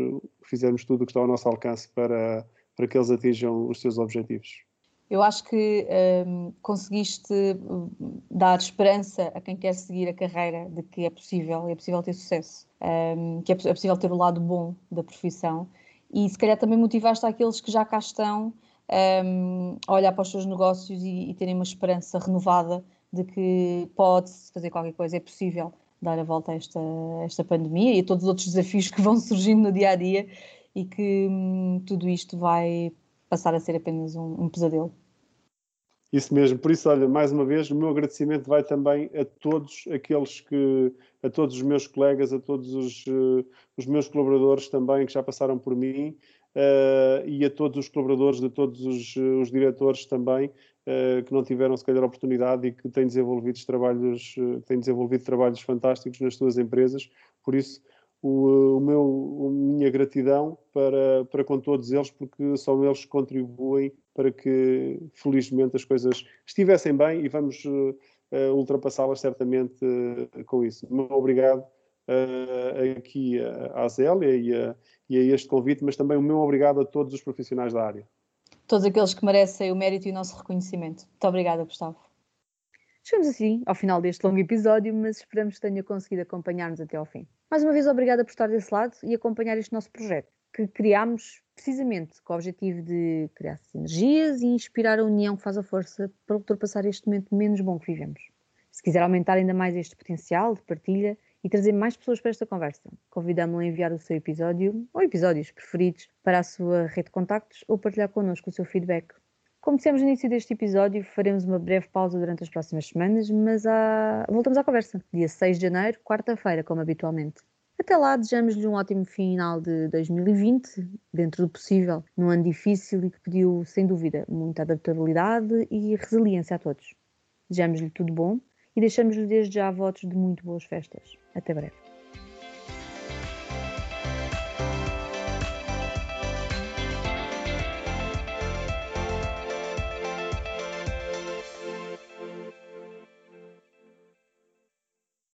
fizermos tudo o que está ao nosso alcance para para que eles atinjam os seus objetivos. Eu acho que um, conseguiste hum, dar esperança a quem quer seguir a carreira de que é possível, é possível ter sucesso, um, que é, é possível ter o lado bom da profissão e se calhar também motivaste aqueles que já cá estão um, a olhar para os seus negócios e, e terem uma esperança renovada de que pode-se fazer qualquer coisa, é possível dar a volta a esta, a esta pandemia e a todos os outros desafios que vão surgindo no dia a dia e que hum, tudo isto vai passar a ser apenas um, um, pesadelo. Isso mesmo, por isso, olha, mais uma vez, o meu agradecimento vai também a todos aqueles que, a todos os meus colegas, a todos os, uh, os meus colaboradores também que já passaram por mim uh, e a todos os colaboradores de todos os, os diretores também uh, que não tiveram se calhar oportunidade e que têm desenvolvido trabalhos, têm desenvolvido trabalhos fantásticos nas suas empresas. Por isso, o, o meu, a minha gratidão para, para com todos eles, porque são eles que contribuem para que, felizmente, as coisas estivessem bem e vamos uh, ultrapassá-las certamente uh, com isso. Muito obrigado uh, aqui à Zélia e a, e a este convite, mas também o meu obrigado a todos os profissionais da área. Todos aqueles que merecem o mérito e o nosso reconhecimento. Muito obrigada, Gustavo. Chegamos assim ao final deste longo episódio, mas esperamos que tenha conseguido acompanhar-nos até ao fim. Mais uma vez, obrigada por estar desse lado e acompanhar este nosso projeto, que criámos precisamente com o objetivo de criar sinergias e inspirar a união que faz a força para ultrapassar este momento menos bom que vivemos. Se quiser aumentar ainda mais este potencial de partilha e trazer mais pessoas para esta conversa, convidamos-lo a enviar o seu episódio ou episódios preferidos para a sua rede de contactos ou partilhar connosco o seu feedback. Como dissemos no início deste episódio, faremos uma breve pausa durante as próximas semanas, mas voltamos à conversa, dia 6 de janeiro, quarta-feira, como habitualmente. Até lá, desejamos-lhe um ótimo final de 2020, dentro do possível, num ano difícil e que pediu, sem dúvida, muita adaptabilidade e resiliência a todos. Desejamos-lhe tudo bom e deixamos-lhe desde já votos de muito boas festas. Até breve.